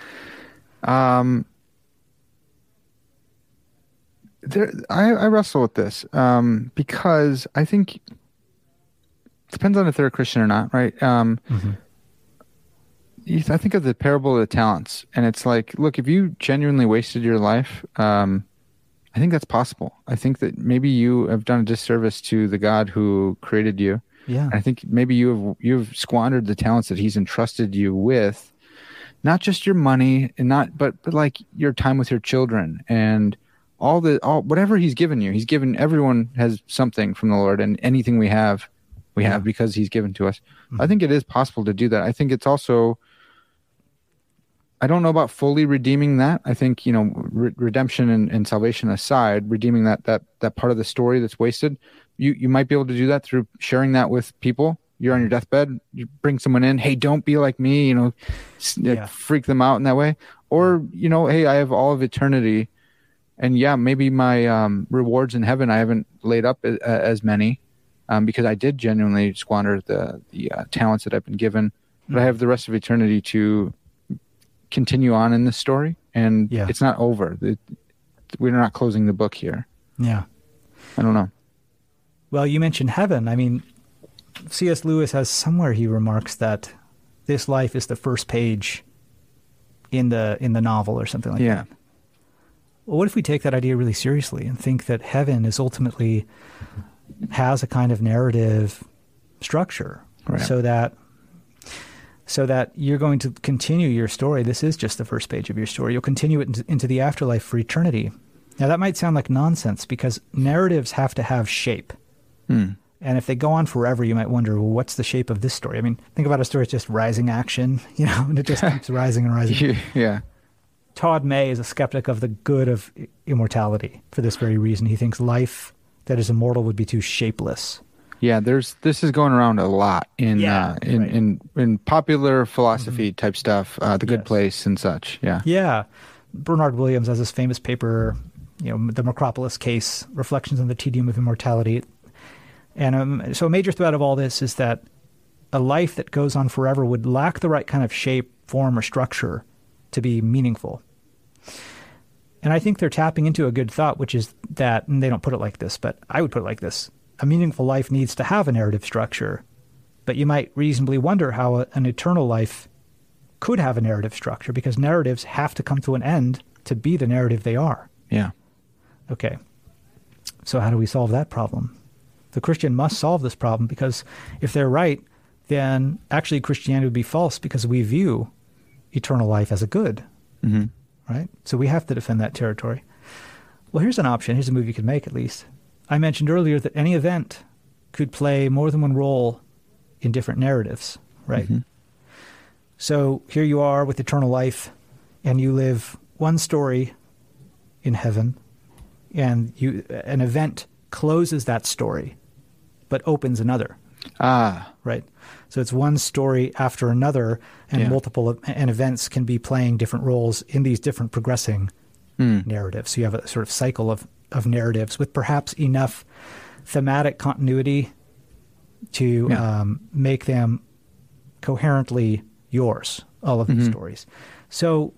um, there I, I wrestle with this um, because I think it depends on if they're a Christian or not, right? Um, you, I think of the parable of the talents, and it's like, look, if you genuinely wasted your life, um, I think that's possible. I think that maybe you have done a disservice to the God who created you. Yeah. I think maybe you have you've squandered the talents that He's entrusted you with, not just your money and not, but but like your time with your children and all the all whatever He's given you. He's given everyone has something from the Lord, and anything we have, we have because He's given to us. I mm-hmm. think it is possible to do that. I think it's also. I don't know about fully redeeming that. I think you know re- redemption and, and salvation aside, redeeming that that that part of the story that's wasted. You you might be able to do that through sharing that with people. You're on your deathbed. You bring someone in. Hey, don't be like me. You know, Yeah. freak them out in that way. Or you know, hey, I have all of eternity, and yeah, maybe my um, rewards in heaven I haven't laid up a, a- as many, um, because I did genuinely squander the the uh, talents that I've been given. But I have the rest of eternity to continue on in this story, and Yeah. it's not over. It, we're not closing the book here. Yeah. I don't know. Well, you mentioned heaven. I mean, C.S. Lewis has somewhere he remarks that this life is the first page in the in the novel or something like Yeah. that. Well, what if we take that idea really seriously and think that heaven is ultimately has a kind of narrative structure, Right. so that so that you're going to continue your story. This is just the first page of your story. You'll continue it into, into the afterlife for eternity. Now that might sound like nonsense because narratives have to have shape. Hmm. And if they go on forever, you might wonder, well, what's the shape of this story? I mean, think about a story that's just rising action, [laughs] you know, and it just [laughs] keeps rising and rising. yeah. Todd May is a skeptic of the good of immortality for this very reason. He thinks life that is immortal would be too shapeless. Yeah, there's this is going around a lot in Yeah, uh, in, right. Mm-hmm. in in popular philosophy type stuff, uh, the Good Yes. Place and such. Yeah, Yeah. Bernard Williams has this famous paper, you know, the Makropulos case, Reflections on the Tedium of Immortality. And um, so a major threat of all this is that a life that goes on forever would lack the right kind of shape, form, or structure to be meaningful. And I think they're tapping into a good thought, which is that, and they don't put it like this, but I would put it like this a meaningful life needs to have a narrative structure. But you might reasonably wonder how a, an eternal life could have a narrative structure because narratives have to come to an end to be the narrative they are. yeah, Okay. So, how do we solve that problem? The Christian must solve this problem because if they're right, then actually Christianity would be false because we view eternal life as a good, hmm right? So, we have to defend that territory. Well, here's an option. Here's a move you could make, at least. I mentioned earlier that any event could play more than one role in different narratives, right? So here you are with eternal life, and you live one story in heaven, and you an event closes that story, but opens another, ah, right? So it's one story after another, and Yeah. multiple and events can be playing different roles in these different progressing Hmm. narratives. So you have a sort of cycle of of narratives with perhaps enough thematic continuity to Yeah. um, make them coherently yours, all of these stories. So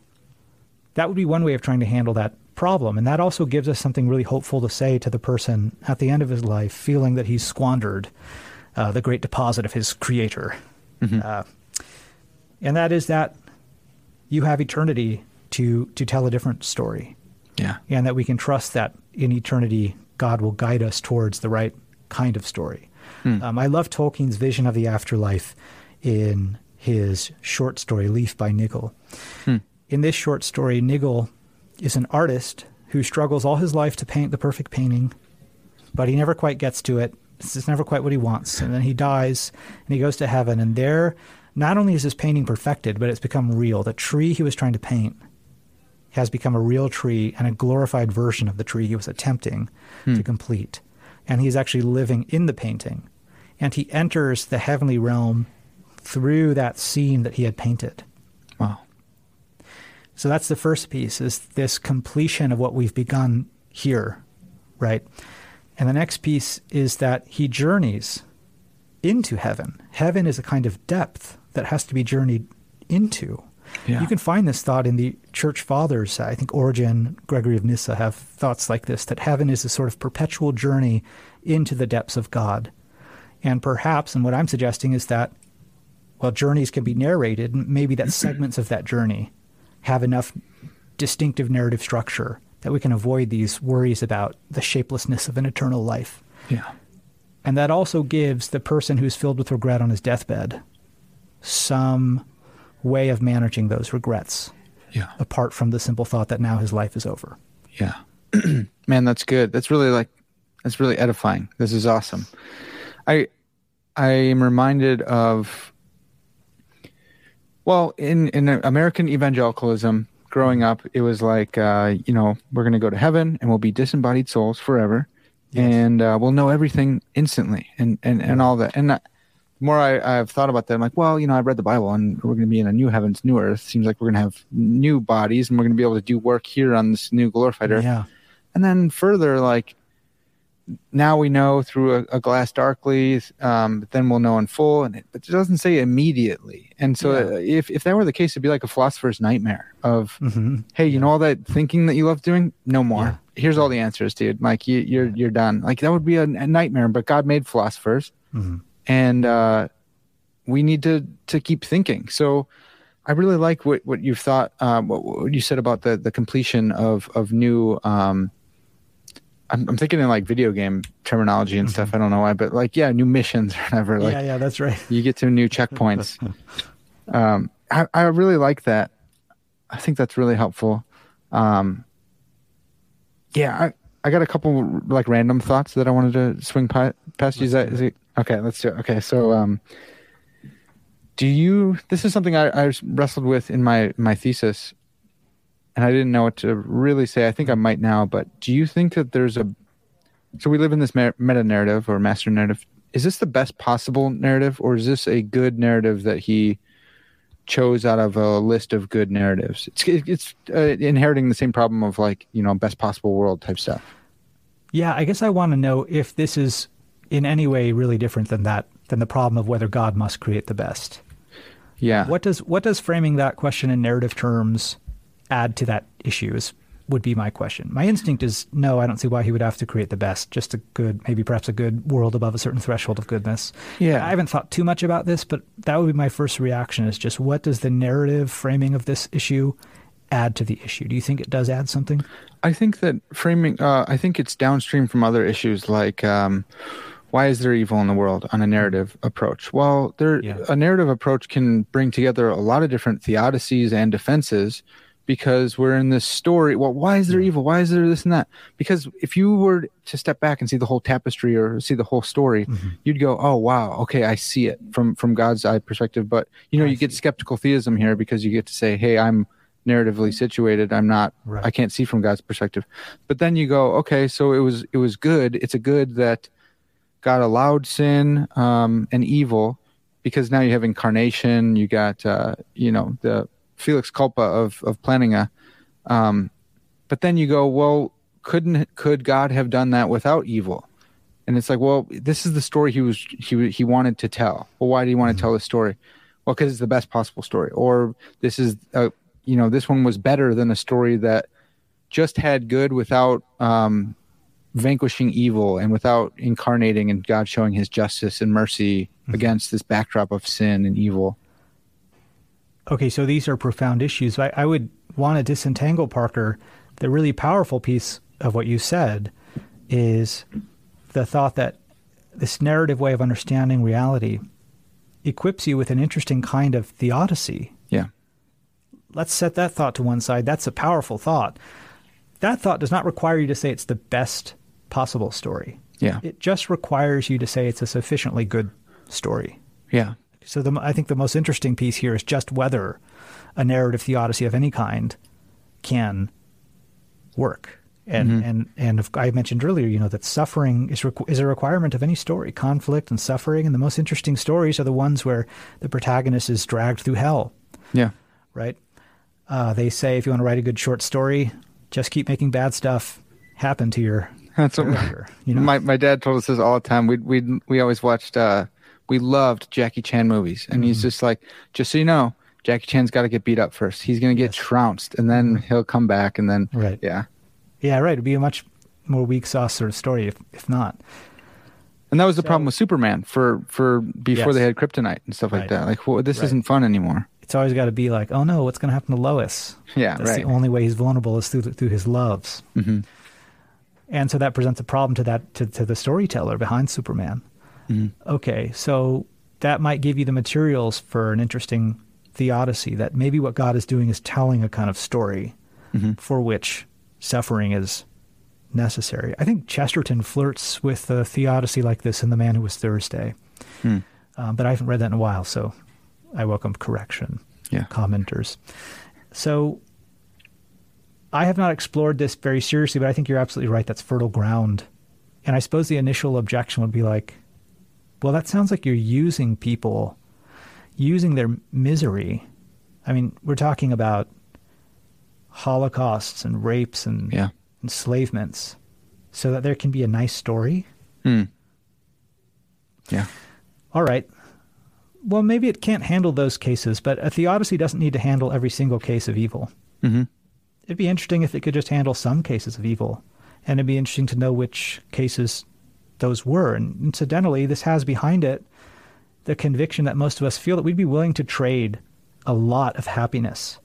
that would be one way of trying to handle that problem. And that also gives us something really hopeful to say to the person at the end of his life, feeling that he's squandered uh, the great deposit of his creator. Uh, and that is that you have eternity to, to tell a different story. Yeah. And that we can trust that in eternity, God will guide us towards the right kind of story. Um, I love Tolkien's vision of the afterlife in his short story, Leaf by Niggle. In this short story, Niggle is an artist who struggles all his life to paint the perfect painting, but he never quite gets to it. It's never quite what he wants. And then he dies and he goes to heaven. And there, not only is his painting perfected, but it's become real. The tree he was trying to paint has become a real tree and a glorified version of the tree he was attempting hmm. to complete. And he's actually living in the painting. And he enters the heavenly realm through that scene that he had painted. So that's the first piece is this completion of what we've begun here, right? And the next piece is that he journeys into heaven. Heaven is a kind of depth that has to be journeyed into. Yeah. You can find this thought in the church fathers. I think Origen, Gregory of Nyssa have thoughts like this that heaven is a sort of perpetual journey into the depths of God. And perhaps, and what I'm suggesting is that, well, journeys can be narrated, and maybe that segments of that journey have enough distinctive narrative structure that we can avoid these worries about the shapelessness of an eternal life. Yeah. And that also gives the person who's filled with regret on his deathbed some way of managing those regrets, Yeah. apart from the simple thought that now his life is over. Yeah. [clears throat] Man, that's good. That's really like that's really edifying. This is awesome. I I am reminded of well, in in American evangelicalism, growing up, it was like uh, you know, we're going to go to heaven and we'll be disembodied souls forever. And uh, we'll know everything instantly and and and all that. And uh, the more I, I've thought about that, I'm like, well, you know, I've read the Bible and we're going to be in a new heavens, new earth. Seems like we're going to have new bodies and we're going to be able to do work here on this new glorified earth. Yeah. And then further, like now we know through a, a glass darkly, um, but then we'll know in full. And it, but it doesn't say immediately. And so, Yeah. uh, if if that were the case, it'd be like a philosopher's nightmare of, hmm hey, you know all that thinking that you love doing, no more. Yeah. Here's all the answers, dude. Like you, you're you're done. Like that would be a, a nightmare. But God made philosophers, hmm and uh, we need to to keep thinking. So. I really like what, what you've thought, um, what, what you said about the, the completion of, of new, um, I'm, I'm thinking in like video game terminology and stuff. I don't know why, but like, yeah, new missions or whatever. [laughs] Like yeah, yeah, that's right. you get to new checkpoints. [laughs] um, I, I really like that. I think that's really helpful. Um, yeah, I, I got a couple like random thoughts that I wanted to swing pi- past you. Is that, is it, okay, let's do it. Okay. So, um, do you, this is something I, I wrestled with in my, my thesis and I didn't know what to really say. I think I might now, but do you think that there's a, so we live in this meta narrative or master narrative. Is this the best possible narrative or is this a good narrative that he chose out of a list of good narratives? It's, it's uh, inheriting the same problem of like, you know, best possible world type stuff. Yeah, I guess I want to know if this is in any way really different than that, than the problem of whether God must create the best. Yeah. What does what does framing that question in narrative terms add to that issue? Is would be my question. My instinct is no, I don't see why he would have to create the best. Just a good, maybe perhaps a good world above a certain threshold of goodness. Yeah. I haven't thought too much about this, but that would be my first reaction. Is just what does the narrative framing of this issue add to the issue? Do you think it does add something? I think that framing, uh, I think it's downstream from other issues like um, why is there evil in the world on a narrative approach? Well, there Yeah. a narrative approach can bring together a lot of different theodicies and defenses because we're in this story. Well, why is there evil? Why is there this and that? Because if you were to step back and see the whole tapestry or see the whole story, you'd go, "Oh, wow, okay, I see it from from God's eye perspective." But you know, I you get skeptical theism here because you get to say, "Hey, I'm narratively situated. I'm not. Right. I can't see from God's perspective." But then you go, "Okay, so it was it was good. It's a good that God allowed sin um, and evil." Because now you have incarnation, you got uh, you know the Felix culpa of of planning a, um, but then you go, well, couldn't could God have done that without evil? And it's like, well, this is the story he was he he wanted to tell. Well, why do you want to tell this story? Well, because it's the best possible story, or this is a, you know this one was better than a story that just had good without um, vanquishing evil and without incarnating and God showing his justice and mercy mm-hmm. against this backdrop of sin and evil. Okay, so these are profound issues. I, I would want to disentangle Parker. The really powerful piece of what you said is the thought that this narrative way of understanding reality equips you with an interesting kind of theodicy. Yeah. Let's set that thought to one side. That's a powerful thought. That thought does not require you to say it's the best possible story. Yeah. It just requires you to say it's a sufficiently good story. Yeah. So the, I think the most interesting piece here is just whether a narrative theodicy of any kind can work. And mm-hmm. and and I mentioned earlier, you know, that suffering is requ- is a requirement of any story. Conflict and suffering, and the most interesting stories are the ones where the protagonist is dragged through hell. Yeah. Right. Uh, they say if you want to write a good short story, just keep making bad stuff happen to your. That's what you know? my my dad told us this all the time. We we we always watched. Uh, we loved Jackie Chan movies, and mm-hmm. he's just like, just so you know, Jackie Chan's got to get beat up first. He's going to get yes. trounced, and then mm-hmm. he'll come back, and then right. Yeah. Yeah, right. It'd be a much more weak sauce sort of story if, if not. And that was the so, problem with Superman for for before yes. they had kryptonite and stuff like right. that. Like, well, this right. isn't fun anymore. It's always got to be like, oh no, what's going to happen to Lois? Yeah, That's right. the only way he's vulnerable is through through his loves. Mm-hmm. And so that presents a problem to that to, to the storyteller behind Superman. Mm-hmm. Okay, so that might give you the materials for an interesting theodicy. That maybe what God is doing is telling a kind of story mm-hmm. for which suffering is necessary. I think Chesterton flirts with a theodicy like this in The Man Who Was Thursday. Hmm. Um, but I haven't read that in a while, so I welcome correction, yeah. commenters. So I have not explored this very seriously, but I think you're absolutely right. That's fertile ground. And I suppose the initial objection would be like, well, that sounds like you're using people, using their misery. I mean, we're talking about holocausts and rapes and yeah. enslavements so that there can be a nice story? Hmm. Yeah. All right. Well, maybe it can't handle those cases, but a theodicy doesn't need to handle every single case of evil. Mm-hmm. It'd be interesting if it could just handle some cases of evil. And it'd be interesting to know which cases those were. And incidentally, this has behind it the conviction that most of us feel that we'd be willing to trade a lot of happiness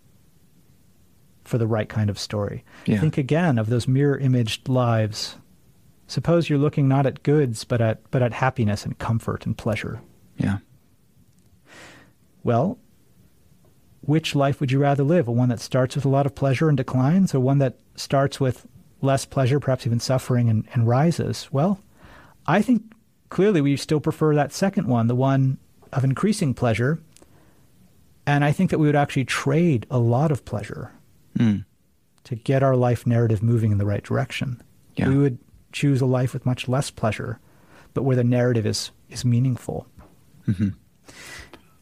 for the right kind of story. Yeah. Think again of those mirror imaged lives. Suppose you're looking not at goods, but at but at happiness and comfort and pleasure. Yeah. Well, which life would you rather live? A one that starts with a lot of pleasure and declines, or one that starts with less pleasure, perhaps even suffering, and, and rises? Well, I think clearly we still prefer that second one, the one of increasing pleasure. And I think that we would actually trade a lot of pleasure mm. to get our life narrative moving in the right direction. Yeah. We would choose a life with much less pleasure, but where the narrative is is meaningful. Mm-hmm.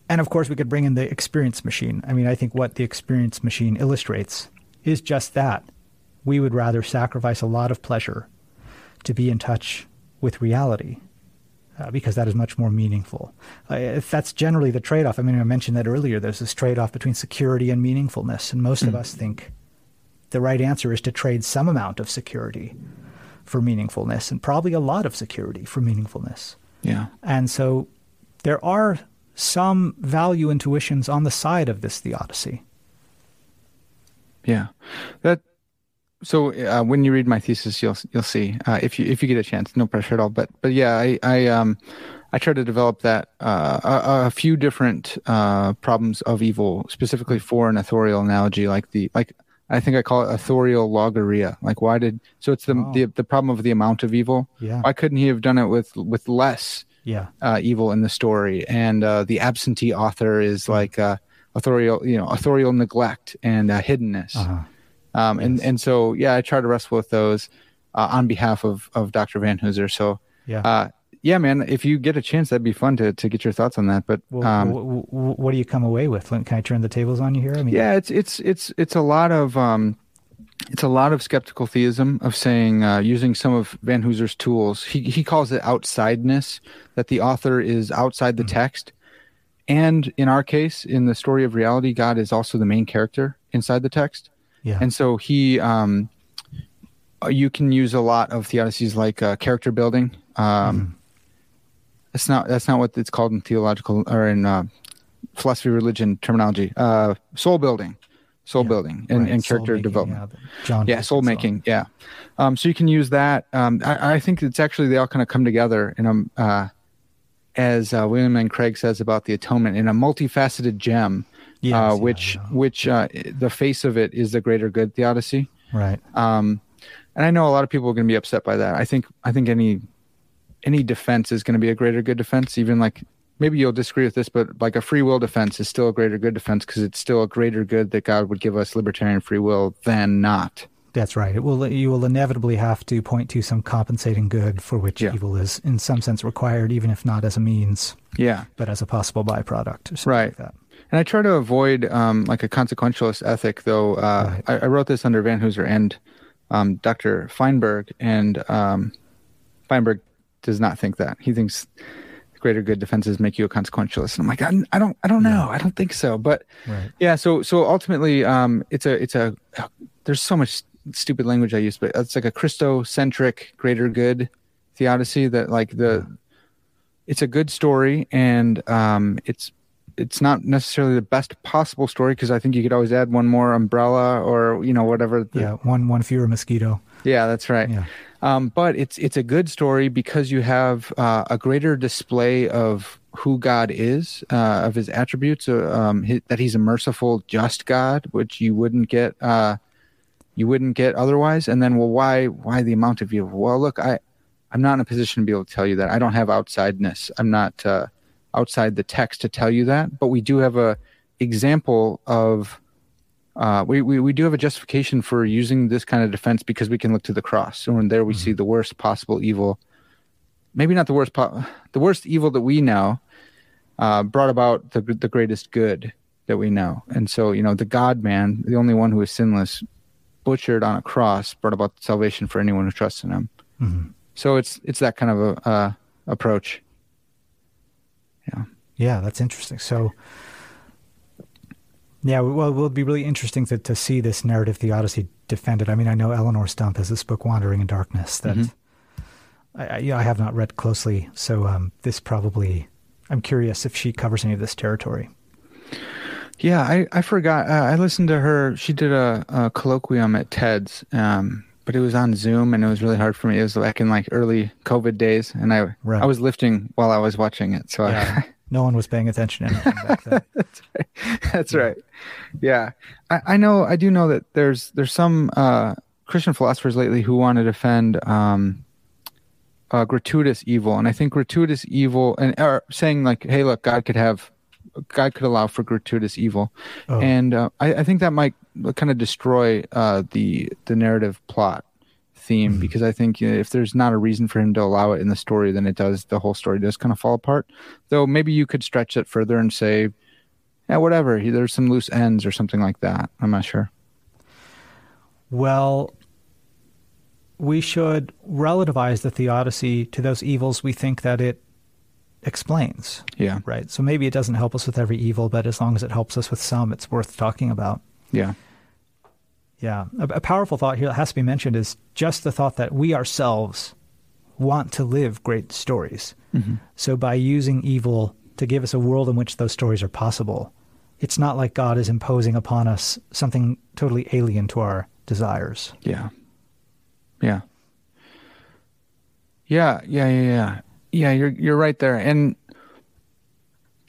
And of course, we could bring in the experience machine. I mean, I think what the experience machine illustrates is just that. We would rather sacrifice a lot of pleasure to be in touch with reality uh, because that is much more meaningful. Uh, if that's generally the trade off, I mean, I mentioned that earlier, there's this trade off between security and meaningfulness. And most mm. of us think the right answer is to trade some amount of security for meaningfulness and probably a lot of security for meaningfulness. Yeah. And so there are some value intuitions on the side of this theodicy. Yeah. That so uh, when you read my thesis, you'll you'll see uh, if you if you get a chance. No pressure at all. But but yeah, I I um I try to develop that uh, a, a, few different uh, problems of evil, specifically for an authorial analogy, like the like I think I call it authorial logorrhea. Like why did so it's the oh. the the problem of the amount of evil. Yeah. Why couldn't he have done it with with less? Yeah. Uh, evil in the story, and uh, the absentee author is hmm. like authorial, you know, authorial neglect and hiddenness. Uh-huh um, yes. And and so yeah, I try to wrestle with those uh, on behalf of of Dr. Vanhoozer. So yeah. Uh, yeah, man. If you get a chance, that'd be fun to, to get your thoughts on that. But well, um, w- w- what do you come away with? Can I turn the tables on you here? I mean, yeah, it's it's it's it's a lot of um, it's a lot of skeptical theism of saying uh, using some of Vanhoozer's tools. He he calls it outsideness that the author is outside the mm-hmm. text, and in our case, in the story of reality, God is also the main character inside the text. Yeah. And so he um, you can use a lot of theodicies like uh, character building. Um, Mm-hmm. That's not that's not what it's called in theological or in uh, philosophy religion terminology. Uh, soul building, soul Yeah, building, and, right, and character making, development. Yeah, John. yeah soul making yeah um, so you can use that um, I, I think it's actually they all kind of come together in a uh, as uh, William Lane Craig says about the atonement in a multifaceted gem Yes, uh, which yeah. which uh, the face of it is the greater good theodicy Right. um, and i know a lot of people are going to be upset by that i think i think any any defense is going to be a greater good defense even like maybe you'll disagree with this but like a free will defense is still a greater good defense because it's still a greater good that god would give us libertarian free will than not That's right. It will. You will inevitably have to point to some compensating good for which Yeah. evil is, in some sense, required, even if not as a means, yeah but as a possible byproduct or something Right. like that. And I try to avoid um, like a consequentialist ethic, though. Uh, Right. I, I wrote this under Vanhoozer and um, Dr. Feinberg, and um, Feinberg does not think that. He thinks greater good defenses make you a consequentialist. And I'm like, I, I don't, I don't know. I don't think so. But Right. yeah, so so ultimately, um, it's a it's a there's so much stupid language I use, but it's like a Christocentric greater good theodicy that like the it's a good story and um, it's it's not necessarily the best possible story because I think you could always add one more umbrella or you know whatever. the- Yeah. One. One fewer mosquito. yeah, that's right. Yeah. Um, but it's it's a good story because you have uh, a greater display of who God is, uh, of His attributes, uh, um, hi that He's a merciful, just God, which you wouldn't get uh, you wouldn't get otherwise. And then, well, why why the amount of evil? Well, look, I I'm not in a position to be able to tell you that. I don't have outsideness. I'm not uh, outside the text to tell you that. But we do have a example of uh, we, we, we do have a justification for using this kind of defense because we can look to the cross. And there we see the worst possible evil. Maybe not the worst, po- the worst evil that we know uh, brought about the, the greatest good that we know. And so, you know, the God man, the only one who is sinless, butchered on a cross, brought about salvation for anyone who trusts in him. Mhm. So it's, it's that kind of a, uh, approach. Yeah. Yeah, that's interesting. So, yeah, well, it will be really interesting to, to see this narrative theodicy defended. I mean, I know Eleonore Stump has this book, Wandering in Darkness, that Mhm. I, I, yeah, I have not read closely. So, um, this probably, I'm curious if she covers any of this territory. Yeah, I, I forgot. Uh, I listened to her. She did a, a colloquium at TEDS, um, but it was on Zoom, and it was really hard for me. It was back in like early COVID days, and I Right. I was lifting while I was watching it. So Yeah, [laughs] no one was paying attention to anything back then. [laughs] I, that's right. Yeah, I, I know. I do know that there's there's some uh, Christian philosophers lately who want to defend um, uh, gratuitous evil, and I think gratuitous evil, and are saying like, hey, look, God could have, God could allow for gratuitous evil, Oh. and uh, I, I think that might kind of destroy uh, the the narrative plot theme Mm-hmm. because I think you know, if there's not a reason for him to allow it in the story, then it does the whole story does kind of fall apart. Though maybe you could stretch it further and say, yeah, whatever. he- There's some loose ends or something like that. I'm not sure. Well, we should relativize the theodicy to those evils we think that it explains. Yeah, Right. So maybe it doesn't help us with every evil, but as long as it helps us with some, it's worth talking about. yeah, Yeah. A, a powerful thought here that has to be mentioned is just the thought that we ourselves want to live great stories. Mm-hmm. So by using evil to give us a world in which those stories are possible, it's not like God is imposing upon us something totally alien to our desires. yeah, yeah, yeah, yeah, yeah, yeah. Yeah, you're you're right there, and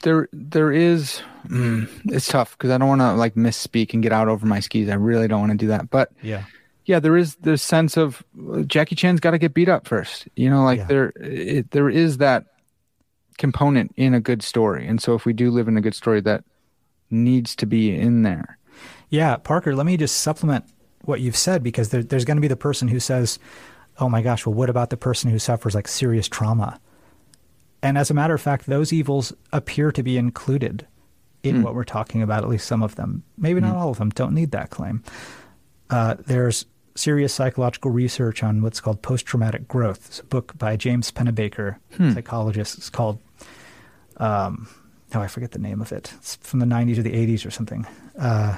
there there is. Mm, it's tough because I don't want to like misspeak and get out over my skis. I really don't want to do that, but Yeah. yeah, there is this sense of uh, Jackie Chan's got to get beat up first. You know, like Yeah. there it, there is that component in a good story, and so if we do live in a good story, that needs to be in there. Yeah, Parker, let me just supplement what you've said because there, there's going to be the person who says, oh my gosh, well, what about the person who suffers like serious trauma? And as a matter of fact, those evils appear to be included in what we're talking about, at least some of them. Maybe not all of them, don't need that claim. Uh, there's serious psychological research on what's called post traumatic growth. It's a book by James Pennebaker, psychologist. It's called, um, oh, I forget the name of it. It's from the 90s or the 80s or something. Uh,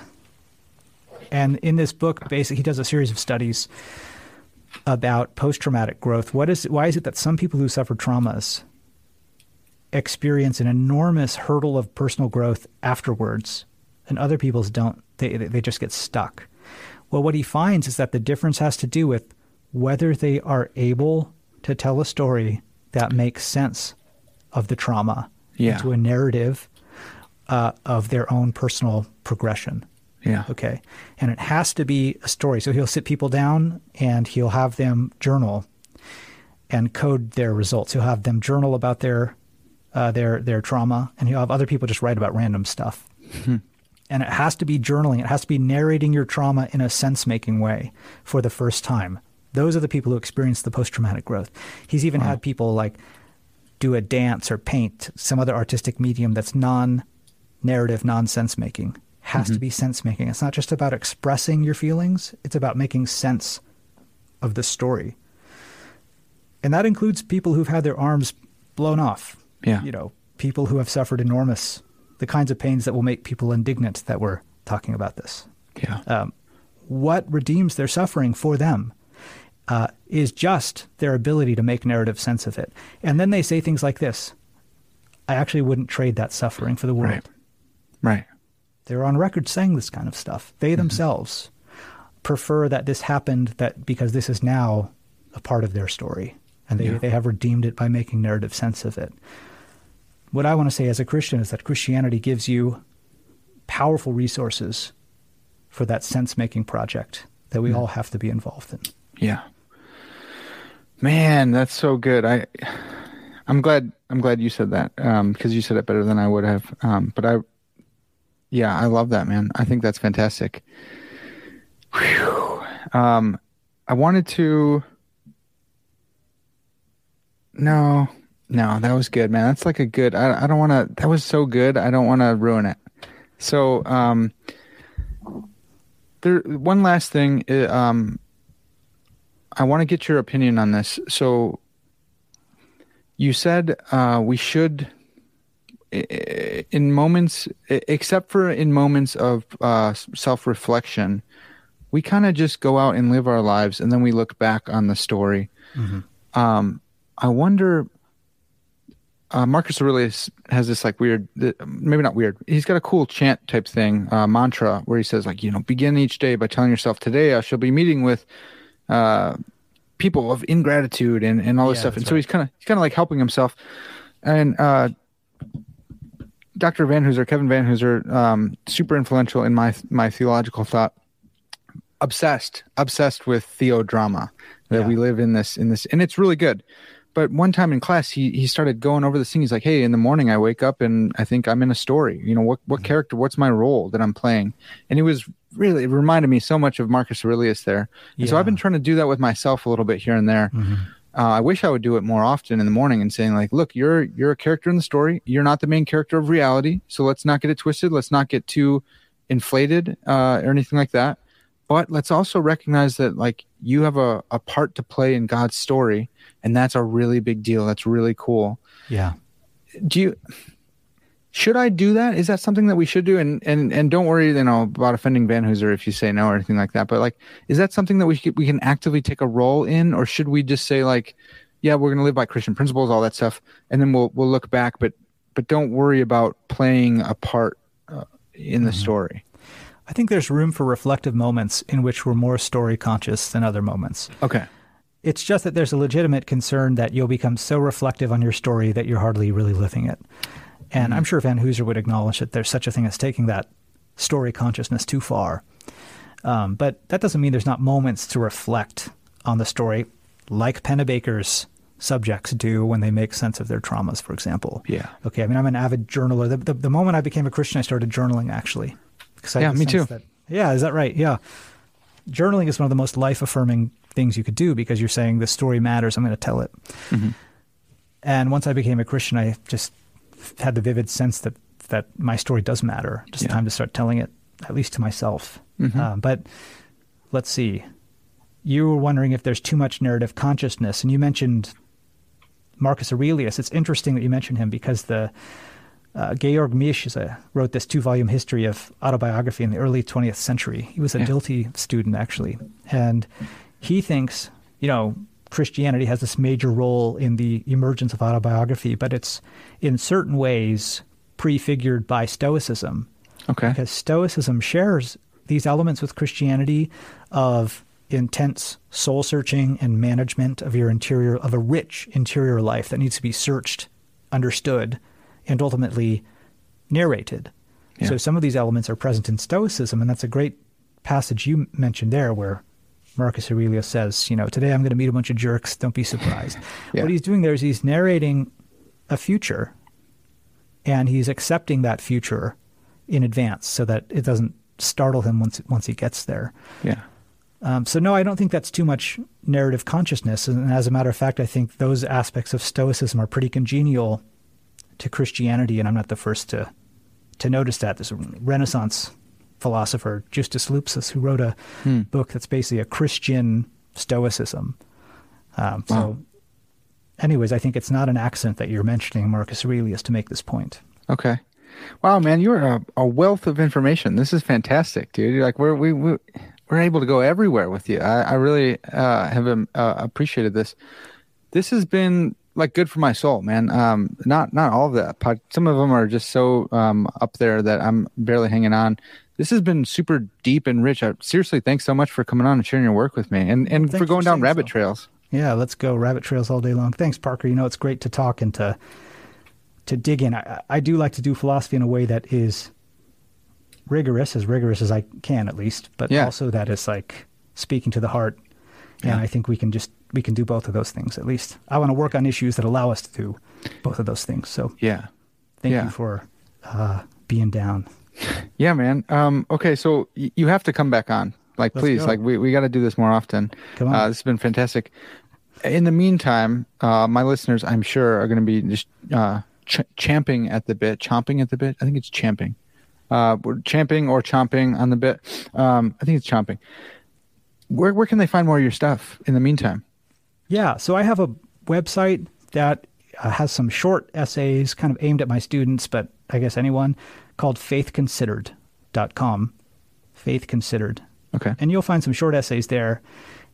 and in this book, basically, he does a series of studies about post traumatic growth. What is why is it that some people who suffer traumas experience an enormous hurdle of personal growth afterwards, and other people's don't? They they just get stuck. Well, what he finds is that the difference has to do with whether they are able to tell a story that makes sense of the trauma Yeah. into a narrative uh, of their own personal progression. Yeah. Okay. And it has to be a story. So he'll sit people down and he'll have them journal and code their results. He'll have them journal about their uh, their their trauma, and you'll have other people just write about random stuff. and it has to be journaling. It has to be narrating your trauma in a sense making way for the first time. Those are the people who experience the post traumatic growth. He's even had people like do a dance or paint some other artistic medium that's non narrative, non sense making. Has to be sense making. It's not just about expressing your feelings, it's about making sense of the story. And that includes people who've had their arms blown off. Yeah. You know, people who have suffered enormous, the kinds of pains that will make people indignant that we're talking about this. Yeah. Um, what redeems their suffering for them uh, is just their ability to make narrative sense of it. And then they say things like this I actually wouldn't trade that suffering for the world. Right. Right. They're on record saying this kind of stuff. They Mm-hmm. themselves prefer that this happened that because this is now a part of their story. And they, Yeah. they have redeemed it by making narrative sense of it. What I want to say as a Christian is that Christianity gives you powerful resources for that sense making project that we all have to be involved in. Yeah. Man, that's so good. I I'm glad I'm glad you said that. Um because you said it better than I would have. Um but I yeah, I love that, man. I think that's fantastic. Whew. Um I wanted to No. No, that was good, man. That's like a good I I don't want to that was so good. I don't want to ruin it. So, um there one last thing uh, um I want to get your opinion on this. So, you said uh, we should, in moments, except for in moments of uh, self reflection, we kind of just go out and live our lives and then we look back on the story. Um, I wonder. Uh, Marcus Aurelius has this like weird, maybe not weird. He's got a cool chant type thing, uh, mantra, where he says like, you know, begin each day by telling yourself, today I shall be meeting with uh, people of ingratitude and, and all this Yeah, stuff. And that's so he's kind of he's kind of like helping himself. And uh, Dr. Vanhoozer, Kevin Vanhoozer, um, super influential in my my theological thought. Obsessed, obsessed with theodrama. That Yeah. we live in this in this, and it's really good. But one time in class, he he started going over this thing. He's like, "Hey, in the morning, I wake up and I think I'm in a story. You know, what what Mm-hmm. character? What's my role that I'm playing?" And it was really it reminded me so much of Marcus Aurelius there. And so I've been trying to do that with myself a little bit here and there. Mm-hmm. Uh, I wish I would do it more often in the morning and saying like, "Look, you're you're a character in the story. You're not the main character of reality. So let's not get it twisted. Let's not get too inflated uh, or anything like that. But let's also recognize that like you have a, a part to play in God's story, and that's a really big deal. That's really cool. Yeah. Do you? Should I do that? Is that something that we should do? And and and don't worry, you know, about offending Vanhoozer if you say no or anything like that. But like, is that something that we should, we can actively take a role in, or should we just say like, yeah, we're going to live by Christian principles, all that stuff, and then we'll we'll look back, but but don't worry about playing a part uh, in the story. I think there's room for reflective moments in which we're more story conscious than other moments. Okay. It's just that there's a legitimate concern that you'll become so reflective on your story that you're hardly really living it. And I'm sure Vanhoozer would acknowledge that there's such a thing as taking that story consciousness too far. Um, but that doesn't mean there's not moments to reflect on the story, like Pennebaker's subjects do when they make sense of their traumas, for example. Yeah. Okay. I mean, I'm an avid journaler. The, the, the moment I became a Christian, I started journaling actually. Yeah, me too. That, yeah, is that right? Yeah. Journaling is one of the most life affirming things you could do because you're saying the story matters. I'm going to tell it. Mm-hmm. And once I became a Christian, I just had the vivid sense that that my story does matter. Just Yeah. time to start telling it, at least to myself. Mhm. Um, but let's see. You were wondering if there's too much narrative consciousness, and you mentioned Marcus Aurelius. It's interesting that you mentioned him because the uh, Georg Misch is a, wrote this two-volume history of autobiography in the early 20th century. He was a Yeah. Dilthey student, actually, and he thinks you know, Christianity has this major role in the emergence of autobiography, but it's in certain ways prefigured by Stoicism. Okay. Because Stoicism shares these elements with Christianity of intense soul searching and management of your interior, of a rich interior life that needs to be searched, understood, and ultimately narrated. Yeah. So some of these elements are present in Stoicism, and that's a great passage you mentioned there where Marcus Aurelius says, you know, today I'm going to meet a bunch of jerks, don't be surprised. Yeah. What he's doing there is he's narrating a future and he's accepting that future in advance so that it doesn't startle him once once he gets there. Yeah. Um, so no, I don't think that's too much narrative consciousness. And as a matter of fact, I think those aspects of Stoicism are pretty congenial to Christianity, and I'm not the first to to notice that. There's a Renaissance philosopher, Justus Lipsius, who wrote a Hmm. book that's basically a Christian Stoicism. Um, so, Wow. anyways, I think it's not an accident that you're mentioning Marcus Aurelius to make this point. Okay. Wow, man, you're a, a wealth of information. This is fantastic, dude. Like we're we, we we're able to go everywhere with you. I, I really uh, have um, uh, appreciated this. This has been like good for my soul, man. Um, not not all of that. Pod, some of them are just so um, up there that I'm barely hanging on. This has been super deep and rich. I, seriously, thanks so much for coming on and sharing your work with me, and and Thanks for going for down rabbit so. trails. Yeah, let's go rabbit trails all day long. Thanks, Parker. You know, it's great to talk and to to dig in. I, I do like to do philosophy in a way that is rigorous, as rigorous as I can, at least, but Yeah. also that is like speaking to the heart. And Yeah. I think we can just we can do both of those things at least. I want to work on issues that allow us to do both of those things. So Yeah. thank Yeah. you for uh, being down. Yeah, man. Um, okay, so y- you have to come back on. Like, Let's please, go. like we, we got to do this more often. Come on. Uh, this has been fantastic. In the meantime, uh, my listeners, I'm sure, are going to be just uh, ch- champing at the bit, chomping at the bit. I think it's champing. Uh, champing or chomping on the bit. Um, I think it's chomping. Where where can they find more of your stuff in the meantime? Yeah, so I have a website that uh, has some short essays kind of aimed at my students, but I guess anyone, called faithconsidered.com. Faith Considered. Okay. And you'll find some short essays there,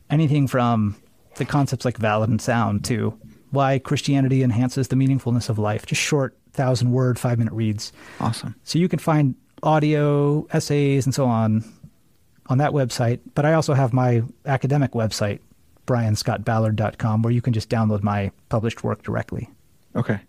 anything from the concepts like valid and sound to why Christianity enhances the meaningfulness of life, just short, thousand word, five minute reads. Awesome. So you can find audio, essays, and so on on that website. But I also have my academic website, brianscottballard.com, where you can just download my published work directly. Okay.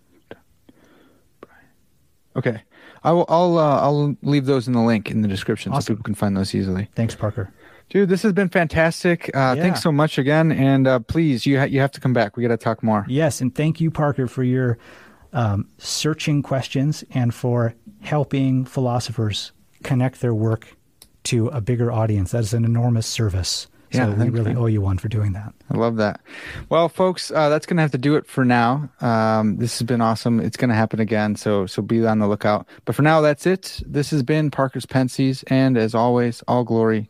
Okay. I will. I'll. Uh, I'll leave those in the link in the description so people can find those easily. Thanks, Parker. Dude, this has been fantastic. Uh, Yeah. Thanks so much again, and uh, please, you ha- you have to come back. We got to talk more. Yes, and thank you, Parker, for your um, searching questions and for helping philosophers connect their work to a bigger audience. That is an enormous service. Yeah, so we really owe you one for doing that. I love that. Well, folks, uh, that's gonna have to do it for now. Um, this has been awesome. It's gonna happen again, so so be on the lookout. But for now, that's it. This has been Parker's Pensées, and as always, all glory